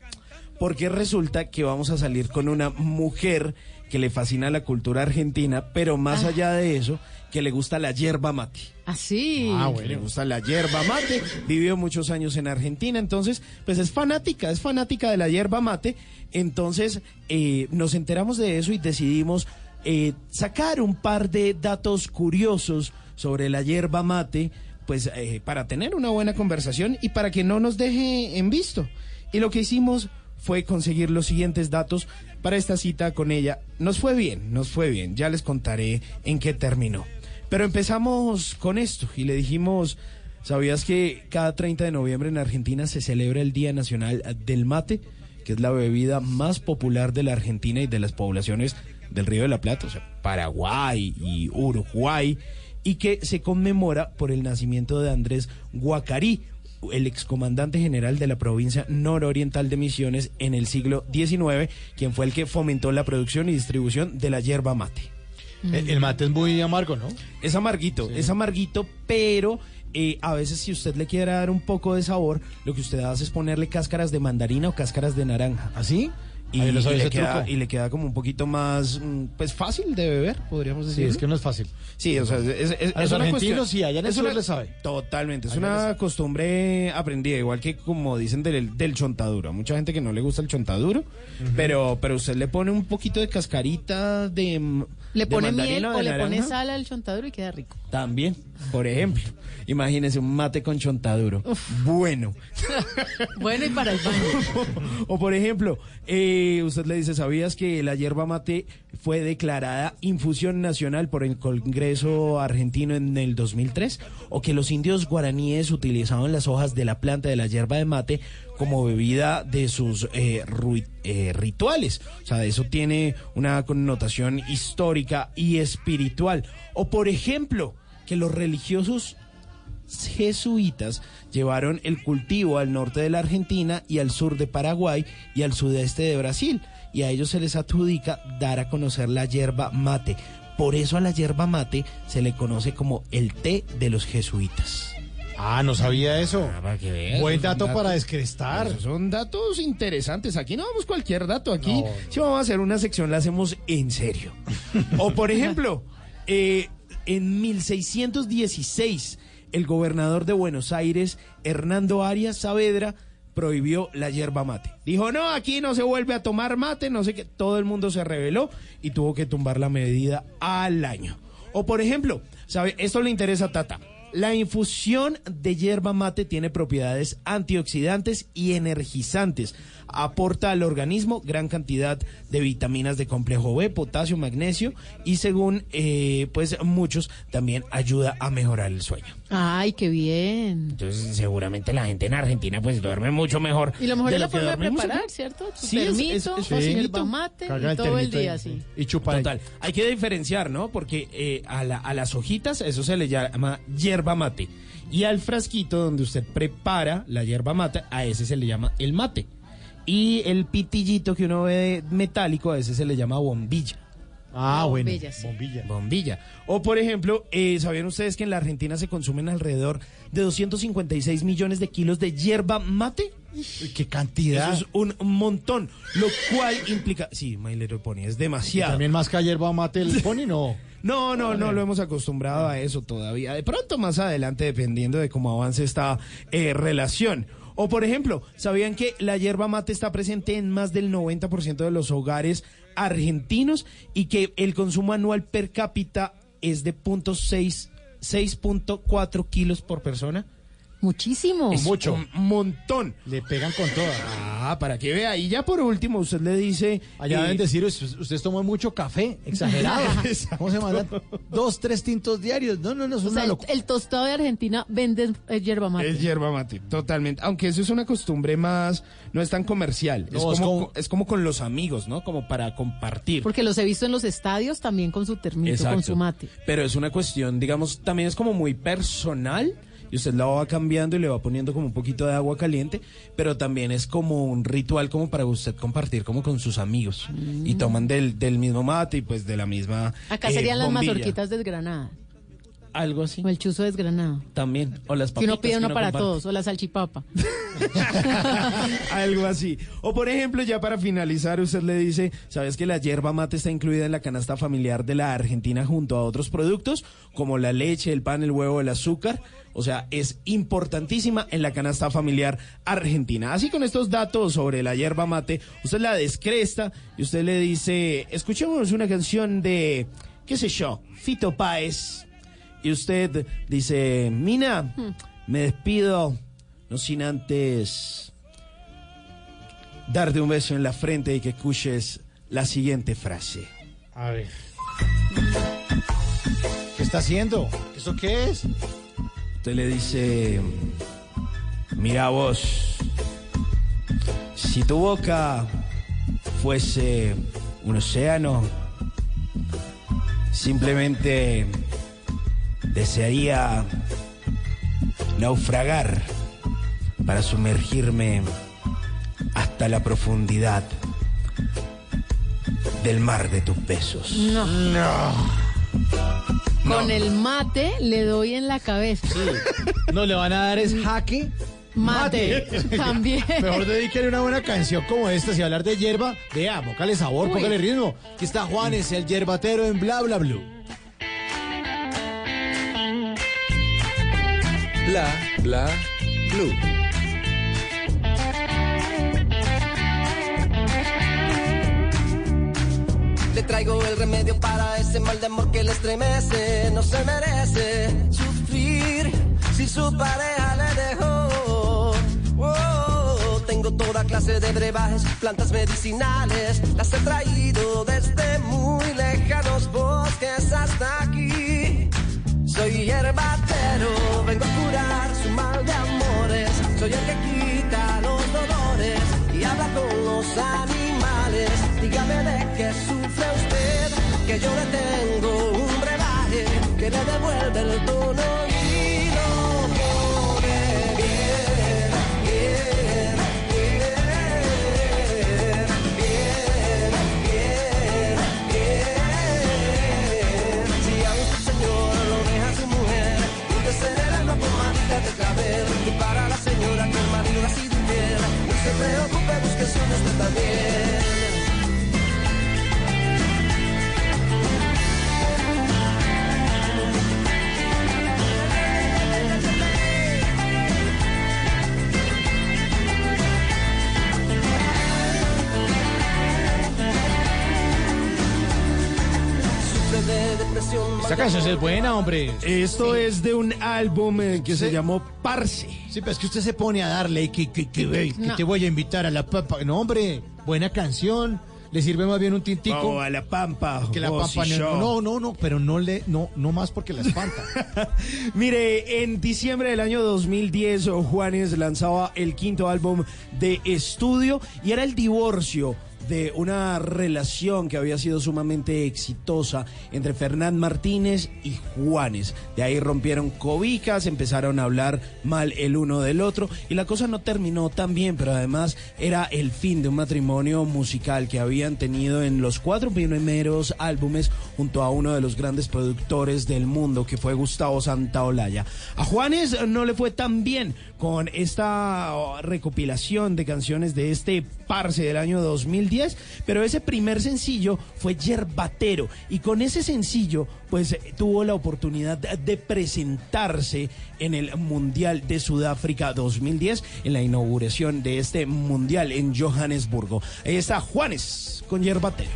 Porque resulta que vamos a salir con una mujer que le fascina la cultura argentina, pero más allá de eso, que le gusta la yerba mate. Así. Ah, bueno. Le gusta la yerba mate. Vivió muchos años en Argentina, entonces, pues es fanática, es fanática de la yerba mate. Entonces, eh, nos enteramos de eso y decidimos eh, sacar un par de datos curiosos sobre la yerba mate, pues eh, para tener una buena conversación y para que no nos deje en visto. Y lo que hicimos fue conseguir los siguientes datos para esta cita con ella. Nos fue bien, nos fue bien. Ya les contaré en qué terminó. Pero empezamos con esto y le dijimos, ¿sabías que cada 30 de noviembre en Argentina se celebra el Día Nacional del Mate, que es la bebida más popular de la Argentina y de las poblaciones del Río de la Plata, o sea, Paraguay y Uruguay, y que se conmemora por el nacimiento de Andrés Guacarí, el excomandante general de la provincia nororiental de Misiones en el siglo XIX, quien fue el que fomentó la producción y distribución de la yerba mate. El, el mate es muy amargo, ¿no? Es amarguito, es amarguito, pero eh, a veces si usted le quiere dar un poco de sabor, lo que usted hace es ponerle cáscaras de mandarina o cáscaras de naranja. ¿Así? Ah, sabía y le queda, y le queda como un poquito más, mm, pues fácil de beber, podríamos Sí, decir. es que no es fácil. Sí, o sea, es, es- es A los una argentinos cuestión- sí, allá en el sur le sabe. Totalmente, es Allá una costumbre aprendida, igual que como dicen del, del chontaduro. Mucha gente que no le gusta el chontaduro, pero, pero usted le pone un poquito de cascarita de mm, Le pone miel o o le pone sal al chontaduro y queda rico. También, por ejemplo. Imagínese un mate con chontaduro. Bueno. *laughs* Bueno, y para el baño. *laughs* O por ejemplo, eh, usted le dice, ¿sabías que la yerba mate fue declarada infusión nacional por el Congreso argentino en el 2003? O que los indios guaraníes utilizaban las hojas de la planta de la yerba de mate como bebida de sus eh, eh, rituales. O sea, eso tiene una connotación histórica y espiritual. O por ejemplo, que los religiosos jesuitas llevaron el cultivo al norte de la Argentina y al sur de Paraguay y al sudeste de Brasil. Y a ellos se les adjudica dar a conocer la yerba mate. Por eso a la yerba mate se le conoce como el té de los jesuitas. Ah, no sabía eso. veas, Buen esos son dato para descrestar. Esos son datos interesantes. Aquí no vamos cualquier dato. Aquí, No. si vamos a hacer una sección, la hacemos en serio. o, por ejemplo, *laughs* eh, en 1616, el gobernador de Buenos Aires, Hernando Arias Saavedra, prohibió la yerba mate. Dijo, no, aquí no se vuelve a tomar mate, no sé qué. Todo el mundo se rebeló y tuvo que tumbar la medida al año. O, por ejemplo, ¿sabe? Esto le interesa a Tata. La infusión de hierba mate tiene propiedades antioxidantes y energizantes. Aporta al organismo gran cantidad de vitaminas de complejo B, potasio, magnesio y según eh, pues muchos también ayuda a mejorar el sueño. Ay, qué bien. Entonces seguramente la gente en Argentina pues duerme mucho mejor. Y lo mejor es la forma de preparar. ¿cierto? Tu Sí, es- termito, es- es yerba mate Caga y el todo el día así. Y chupar. Total. Hay que diferenciar, ¿no? Porque eh, a, la- a las hojitas eso se le llama hierba mate. Y al frasquito donde usted prepara la hierba mate, a ese se le llama el mate. Y el pitillito que uno ve metálico, a ese se le llama bombilla. Ah, bueno. bombilla, sí. Bombilla. Bombilla. O por ejemplo, eh, ¿sabían ustedes que en la Argentina se consumen alrededor de 256 millones de kilos de hierba mate? Qué cantidad. Eso es un montón, lo cual implica... Sí, My Little Pony, es ¿Y demasiado. También más que yerba mate el pony, no. No, no, no lo hemos acostumbrado a eso todavía. De pronto más adelante, dependiendo de cómo avance esta eh, relación. O por ejemplo, ¿sabían que la hierba mate está presente en más del 90% de los hogares argentinos y que el consumo anual per cápita es de .6 6.4 kilos por persona? Muchísimo. Es mucho. Un montón. Le pegan con todas. Ah, para que vea. Y ya por último, usted le dice... Allá eh, deben decir, "Us- ustedes toman mucho café, exagerado. *laughs* ¿Cómo se mandan? Dos, tres tintos diarios. No, no, no, es O una sea, el, locura. el tostado de Argentina vende eh, yerba mate. Es hierba mate, totalmente. Aunque eso es una costumbre más, no es tan comercial. es, como, es como- es como con los amigos, ¿no? Como para compartir. Porque los he visto en los estadios también con su termito, con su mate. Pero es una cuestión, digamos, también es como muy personal. Y usted la va cambiando y le va poniendo como un poquito de agua caliente, pero también es como un ritual como para usted compartir como con sus amigos. Y toman del, del mismo mate y pues de la misma Acá eh, serían las bombilla. mazorquitas desgranadas. Algo así. O el chuzo desgranado. También. O las Que uno papitas pide uno para comparte. todos. O la salchipapa. *laughs* Algo así. O por ejemplo, ya para finalizar, usted le dice, ¿sabes que la hierba mate está incluida en la canasta familiar de la Argentina junto a otros productos como la leche, el pan, el huevo, el azúcar? O sea, es importantísima en la canasta familiar argentina. Así con estos datos sobre la hierba mate, usted la descresta y usted le dice, escuchemos una canción de, qué sé yo, Fito Páez. Y usted dice, Mina, me despido, no sin antes darte un beso en la frente y que escuches la siguiente frase. A ver. ¿Qué está haciendo? ¿Esto qué es? Usted le dice, mira vos, si tu boca fuese un océano, simplemente desearía naufragar para sumergirme hasta la profundidad del mar de tus besos. No. No. Con el mate le doy en la cabeza. No, le van a dar es jaque. Mate. También. *laughs* Mejor dedíquele una buena canción como esta. Si hablar de hierba, vea, póngale sabor, Uy. póngale ritmo. Aquí está Juanes, el yerbatero en Bla Bla Blue. Bla, bla, blue. Le traigo el remedio para ese mal de amor que le estremece. No se merece sufrir si su pareja le dejó. Oh, tengo toda clase de brebajes, plantas medicinales. Las he traído desde muy lejanos bosques hasta aquí. Soy hierbatero, vengo a curar su mal de amores. Soy el que quita los dolores y habla con los animales. Dígame de qué sufre usted, que yo le tengo un brebaje que le devuelve el tono de clavel. Y para la señora que el marido ha sido infiel, no se preocupe, busque su usted también. Esta canción es buena, hombre. Esto es de un álbum eh, que se llamó Parse. Sí, pero es que usted se pone a darle y que, que, que, ve, que No. te voy a invitar a la papa. No, hombre, buena canción. Le sirve más bien un tintico. A la pampa. Que la pampa no, no, no, no, pero no le, no, no más porque la espanta. *laughs* Mire, en diciembre del año 2010, Juanes lanzaba el quinto álbum de estudio y era el divorcio de una relación que había sido sumamente exitosa entre Fernán Martínez y Juanes. De ahí rompieron cobijas, empezaron a hablar mal el uno del otro y la cosa no terminó tan bien, pero además era el fin de un matrimonio musical que habían tenido en los cuatro primeros álbumes junto a uno de los grandes productores del mundo que fue Gustavo Santaolalla. A Juanes no le fue tan bien con esta oh, recopilación de canciones de este parce del año 2010, pero ese primer sencillo fue Yerbatero y con ese sencillo pues eh, tuvo la oportunidad de presentarse en el Mundial de Sudáfrica 2010 en la inauguración de este Mundial en Johannesburgo. Ahí está Juanes con Yerbatero.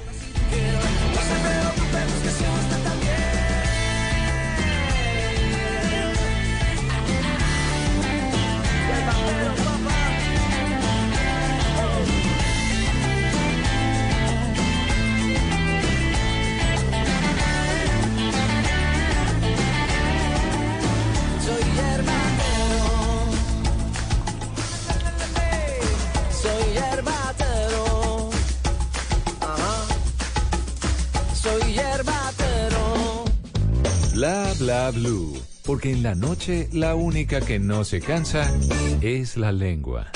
Porque en la noche la única que no se cansa es la lengua.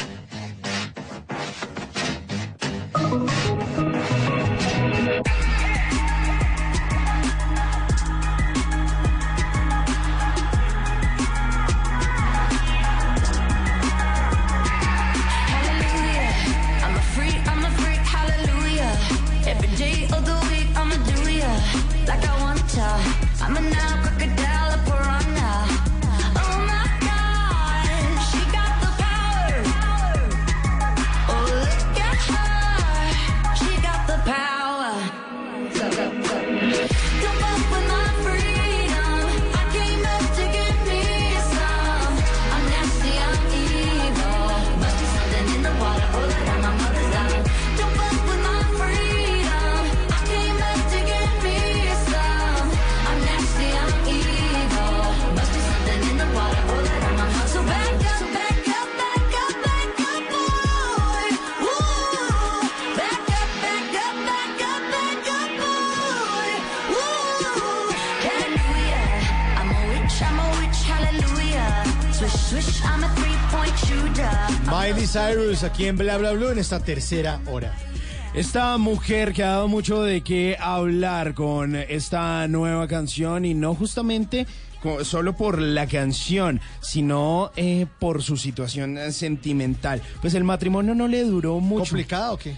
Cyrus aquí en Bla Bla en esta tercera hora. Esta mujer que ha dado mucho de qué hablar con esta nueva canción y no justamente solo por la canción, sino eh, por su situación eh, sentimental. Pues el matrimonio no le duró mucho. ¿Complicado o qué?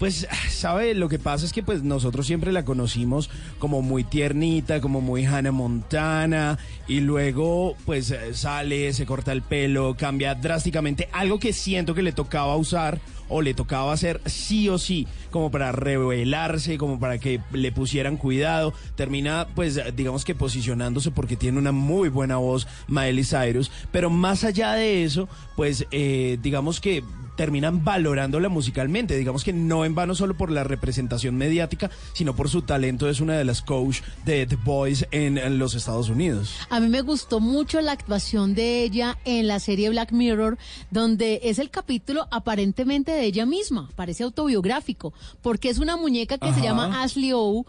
Pues, ¿sabe? Lo que pasa es que pues nosotros siempre la conocimos como muy tiernita, como muy Hannah Montana, y luego pues sale, se corta el pelo, cambia drásticamente, algo que siento que le tocaba usar o le tocaba hacer sí o sí, como para revelarse, como para que le pusieran cuidado, termina pues digamos que posicionándose porque tiene una muy buena voz Miley Cyrus, pero más allá de eso, pues eh, digamos que terminan valorándola musicalmente. Digamos que no en vano solo por la representación mediática, sino por su talento. Es una de las coach de The Boys en, en los Estados Unidos. A mí me gustó mucho la actuación de ella en la serie Black Mirror, donde es el capítulo aparentemente de ella misma, parece autobiográfico, porque es una muñeca que se llama Ashley O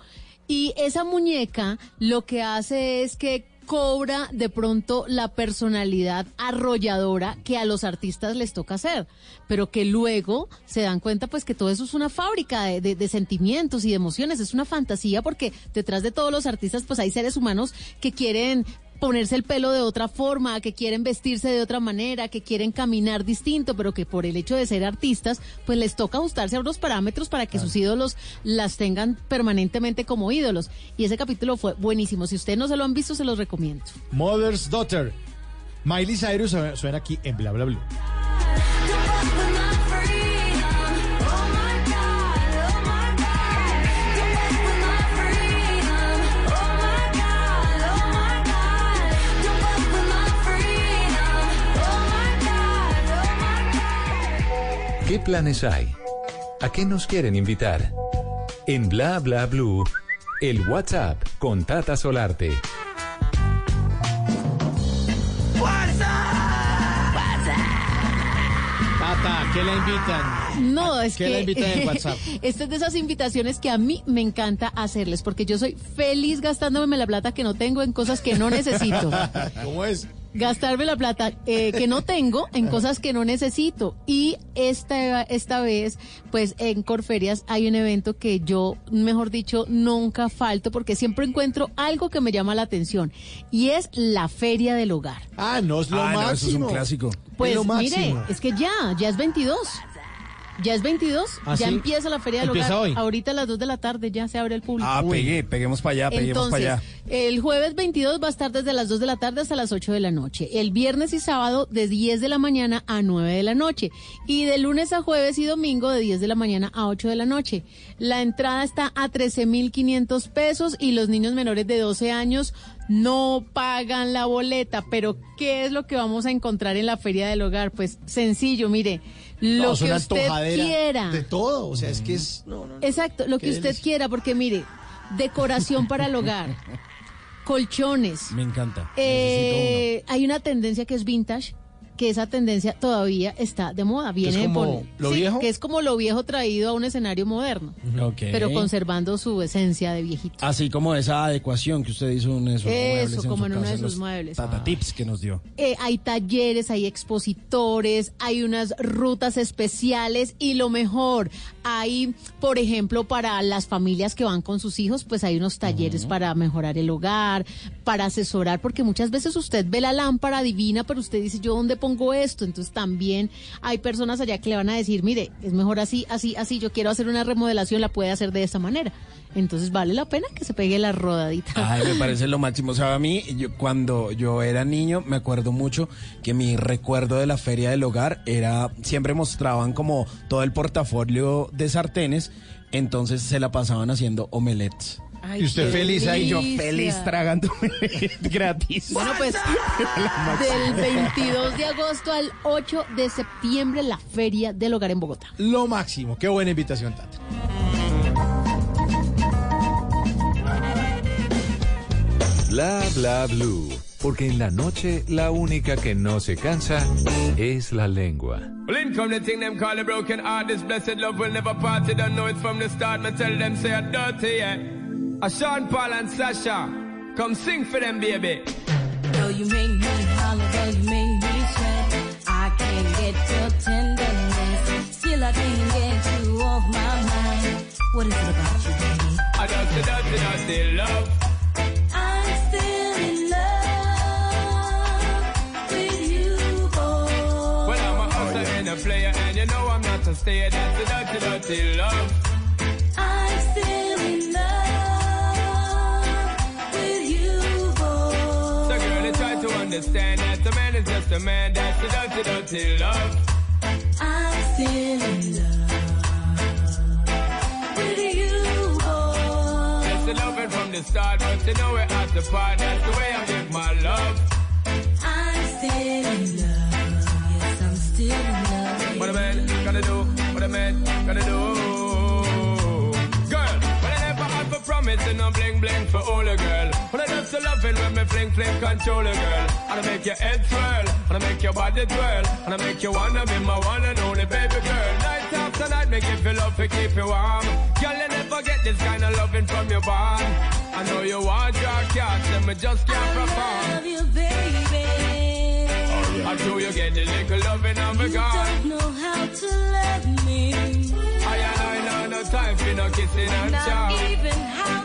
y esa muñeca lo que hace es que cobra de pronto la personalidad arrolladora que a los artistas les toca hacer, pero que luego se dan cuenta pues que todo eso es una fábrica de, de- de sentimientos y de emociones, es una fantasía porque detrás de todos los artistas pues hay seres humanos que quieren ponerse el pelo de otra forma, que quieren vestirse de otra manera, que quieren caminar distinto, pero que por el hecho de ser artistas, pues les toca ajustarse a unos parámetros para que sus ídolos las tengan permanentemente como ídolos. Y ese capítulo fue buenísimo. Si ustedes no se lo han visto, se los recomiendo. Mother's Daughter. Miley Cyrus su- suena aquí en Bla Bla Blue. Planes hay? ¿A qué nos quieren invitar? En Bla Bla Blue, el WhatsApp con Tata Solarte. Tata, ¿qué le invitan? No, es ¿Qué que la invitan en *laughs* WhatsApp? esta es de esas invitaciones que a mí me encanta hacerles porque yo soy feliz gastándome la plata que no tengo en cosas que no necesito. *laughs* ¿Cómo es? Gastarme la plata eh, que no tengo en cosas que no necesito. Y esta, esta vez, pues en Corferias hay un evento que yo, mejor dicho, nunca falto porque siempre encuentro algo que me llama la atención y es la Feria del Hogar. Ah, no es lo Ah, no, máximo. eso es un clásico. Pues lo mire, es que ya, ya es 22. Ya es 22, ¿Ah, ya sí? empieza la Feria del Empieza Hogar. hoy. Ahorita a las 2 de la tarde ya se abre el público. Ah, pegué, peguemos para allá, peguemos para allá. el jueves 22 va a estar desde las 2 de la tarde hasta las 8 de la noche. El viernes y sábado de 10 de la mañana a 9 de la noche. Y de lunes a jueves y domingo de 10 de la mañana a 8 de la noche. La entrada está a 13.500 pesos y los niños menores de 12 años no pagan la boleta. Pero, ¿qué es lo que vamos a encontrar en la Feria del Hogar? Pues sencillo, mire. Lo No, es que una usted quiera. De todo, o sea, es que es... no, no, no. Exacto, lo que usted quiera, porque mire, decoración para el hogar, *laughs* colchones. Me encanta. Eh, hay una tendencia que es vintage, que esa tendencia todavía está de moda. Viene ¿Es como por- lo sí, viejo? que es como lo viejo traído a un escenario moderno, Necesito uno. Ok. pero conservando su esencia de viejito. Así como esa adecuación que usted hizo en esos muebles. Eso, en como su en uno de sus los muebles. Tata tips que nos dio. Eh, hay talleres, hay expositores, hay unas rutas especiales y lo mejor, hay, por ejemplo, para las familias que van con sus hijos, pues hay unos talleres para mejorar el hogar, para asesorar, porque muchas veces usted ve la lámpara divina, pero usted dice, ¿yo dónde pongo esto? Entonces también hay personas allá que le van a decir, mire, es mejor así, así, así, yo quiero hacer una remodelación, la puede hacer de esta manera. Entonces vale la pena que se pegue la rodadita. Ay, me *laughs* parece lo máximo. O sea, a mí, yo, cuando yo era niño, me acuerdo mucho que mi recuerdo de la feria del hogar era, siempre mostraban como todo el portafolio de sartenes, entonces se la pasaban haciendo omelets. Ay, Y usted feliz ahí, yo feliz tragando *laughs* gratis. Bueno, pues *laughs* del 22 de agosto al 8 de septiembre la Feria del Hogar en Bogotá. Lo máximo. Qué buena invitación, Tata. Bla Bla Blue. Porque en la noche la única que no se cansa es la lengua. Well, in come the thing them call a broken heart. This blessed love will never part. You don't know it from the start. Me tell them say I'm dirty, yeah. A Sean Paul and Sasha, come sing for them, baby. Though you make me holler, though you make me sweat, I can't get your tenderness. Still, I can't get you off my mind. What is it about you, baby? I dirty, dirty, dirty love. I'm still in love with you, boy. Well, I'm a hustler and a player, and you know I'm not a stayer. That's the dirty, dirty love. Understand that the man is just a man. That's the dirty, dirty love. I'm still in love with you, boy. That's the loving from the start, but you know we're at the part. That's the way I give my love. I'm still in love. Yes, I'm still in love. What a man gonna do? What a man gonna do? And no bling bling for all a girl. But I just love it when me fling fling control a girl. And I make your head swirl, and I make your body twirl, and I make you wanna be my one and only baby girl. Night after night, make you feel love to keep you warm. Girl, you never get this kind of loving from your bond. I know you want your cat, and me just can't perform. I Love you, baby. Oh, I do you get the little loving of a You God. don't know how to love me. I and I know no time for no kissing and Not even how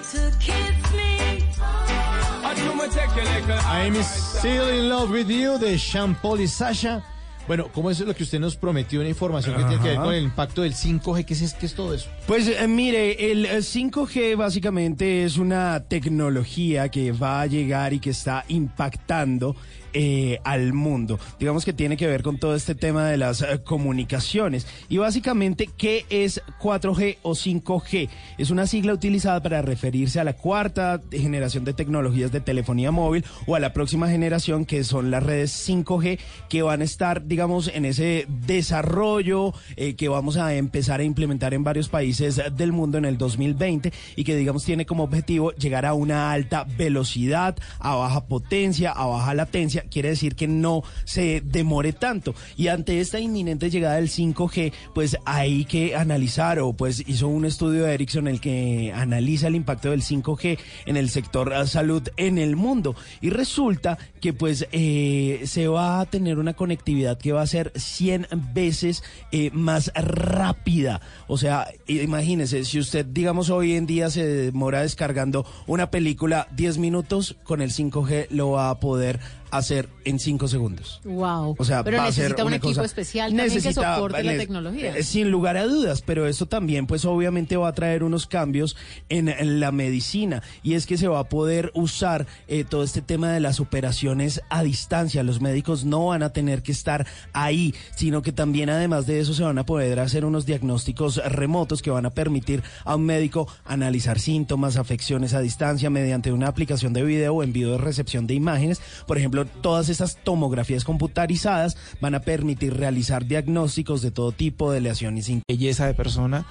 I'm still in love with you de Sean Paul y Sasha. Bueno, ¿cómo es lo que usted nos prometió? Una información que tiene que ver con el impacto del 5G. ¿Qué es, qué es todo eso? Pues eh, mire, el eh, 5G básicamente es una tecnología que va a llegar y que está impactando eh, al mundo. Digamos que tiene que ver con todo este tema de las eh, comunicaciones. Y básicamente, ¿qué es 4G o 5G? Es una sigla utilizada para referirse a la cuarta generación de tecnologías de telefonía móvil o a la próxima generación que son las redes 5G que van a estar, digamos, en ese desarrollo eh, que vamos a empezar a implementar en varios países del mundo en el 2020 y que, digamos, tiene como objetivo llegar a una alta velocidad, a baja potencia, a baja latencia. Quiere decir que no se demore tanto. Y ante esta inminente llegada del 5G, pues hay que analizar, o pues hizo un estudio de Ericsson el que analiza el impacto del 5G en el sector eh, salud en el mundo. Y resulta que pues eh, se va a tener una conectividad que va a ser 100 veces eh, más rápida. O sea, imagínese, si usted, digamos, hoy en día se demora descargando una película 10 minutos, con el 5G lo va a poder hacer en 5 segundos. Wow. O sea, pero va a ser necesita un una equipo cosa- especial también que necesita- soporte la tecnología. eh, Sin lugar a dudas, pero esto también pues obviamente va a traer unos cambios en, en la medicina y es que se va a poder usar eh, todo este tema de las operaciones a distancia. Los médicos no van a tener que estar ahí, sino que también además de eso se van a poder hacer unos diagnósticos remotos que van a permitir a un médico analizar síntomas, afecciones a distancia mediante una aplicación de video o envío de recepción de imágenes. Por ejemplo, todas estas tomografías computarizadas van a permitir realizar diagnósticos de todo tipo de lesiones belleza de persona.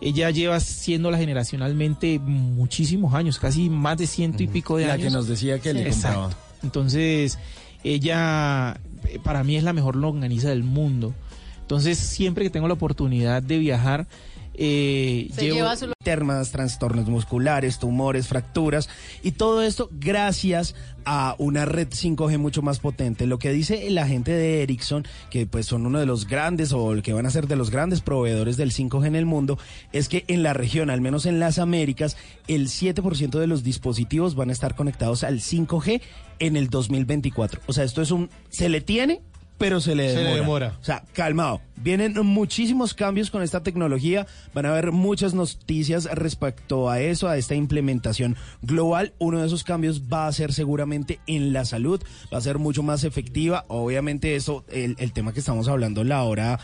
Ella lleva siendo la generacionalmente muchísimos años, casi más de ciento y pico de La años. que nos decía que le Exacto. Entonces, ella eh, para mí es la mejor longaniza del mundo. Entonces, siempre que tengo la oportunidad de viajar, eh, Se llevo- lleva su termas, trastornos musculares, tumores, fracturas y todo esto gracias a una red 5G mucho más potente. Lo que dice la gente de Ericsson, que pues son uno de los grandes o el que van a ser de los grandes proveedores del 5G en el mundo, es que en la región, al menos en las Américas, el 7% de los dispositivos van a estar conectados al 5G en el 2024. O sea, esto es un se le tiene pero se le Se le demora. demora. O sea, calmado. Vienen muchísimos cambios con esta tecnología. Van a haber muchas noticias respecto a eso, a esta implementación global. Uno de esos cambios va a ser seguramente en la salud. Va a ser mucho más efectiva. Obviamente eso, el, el tema que estamos hablando la hora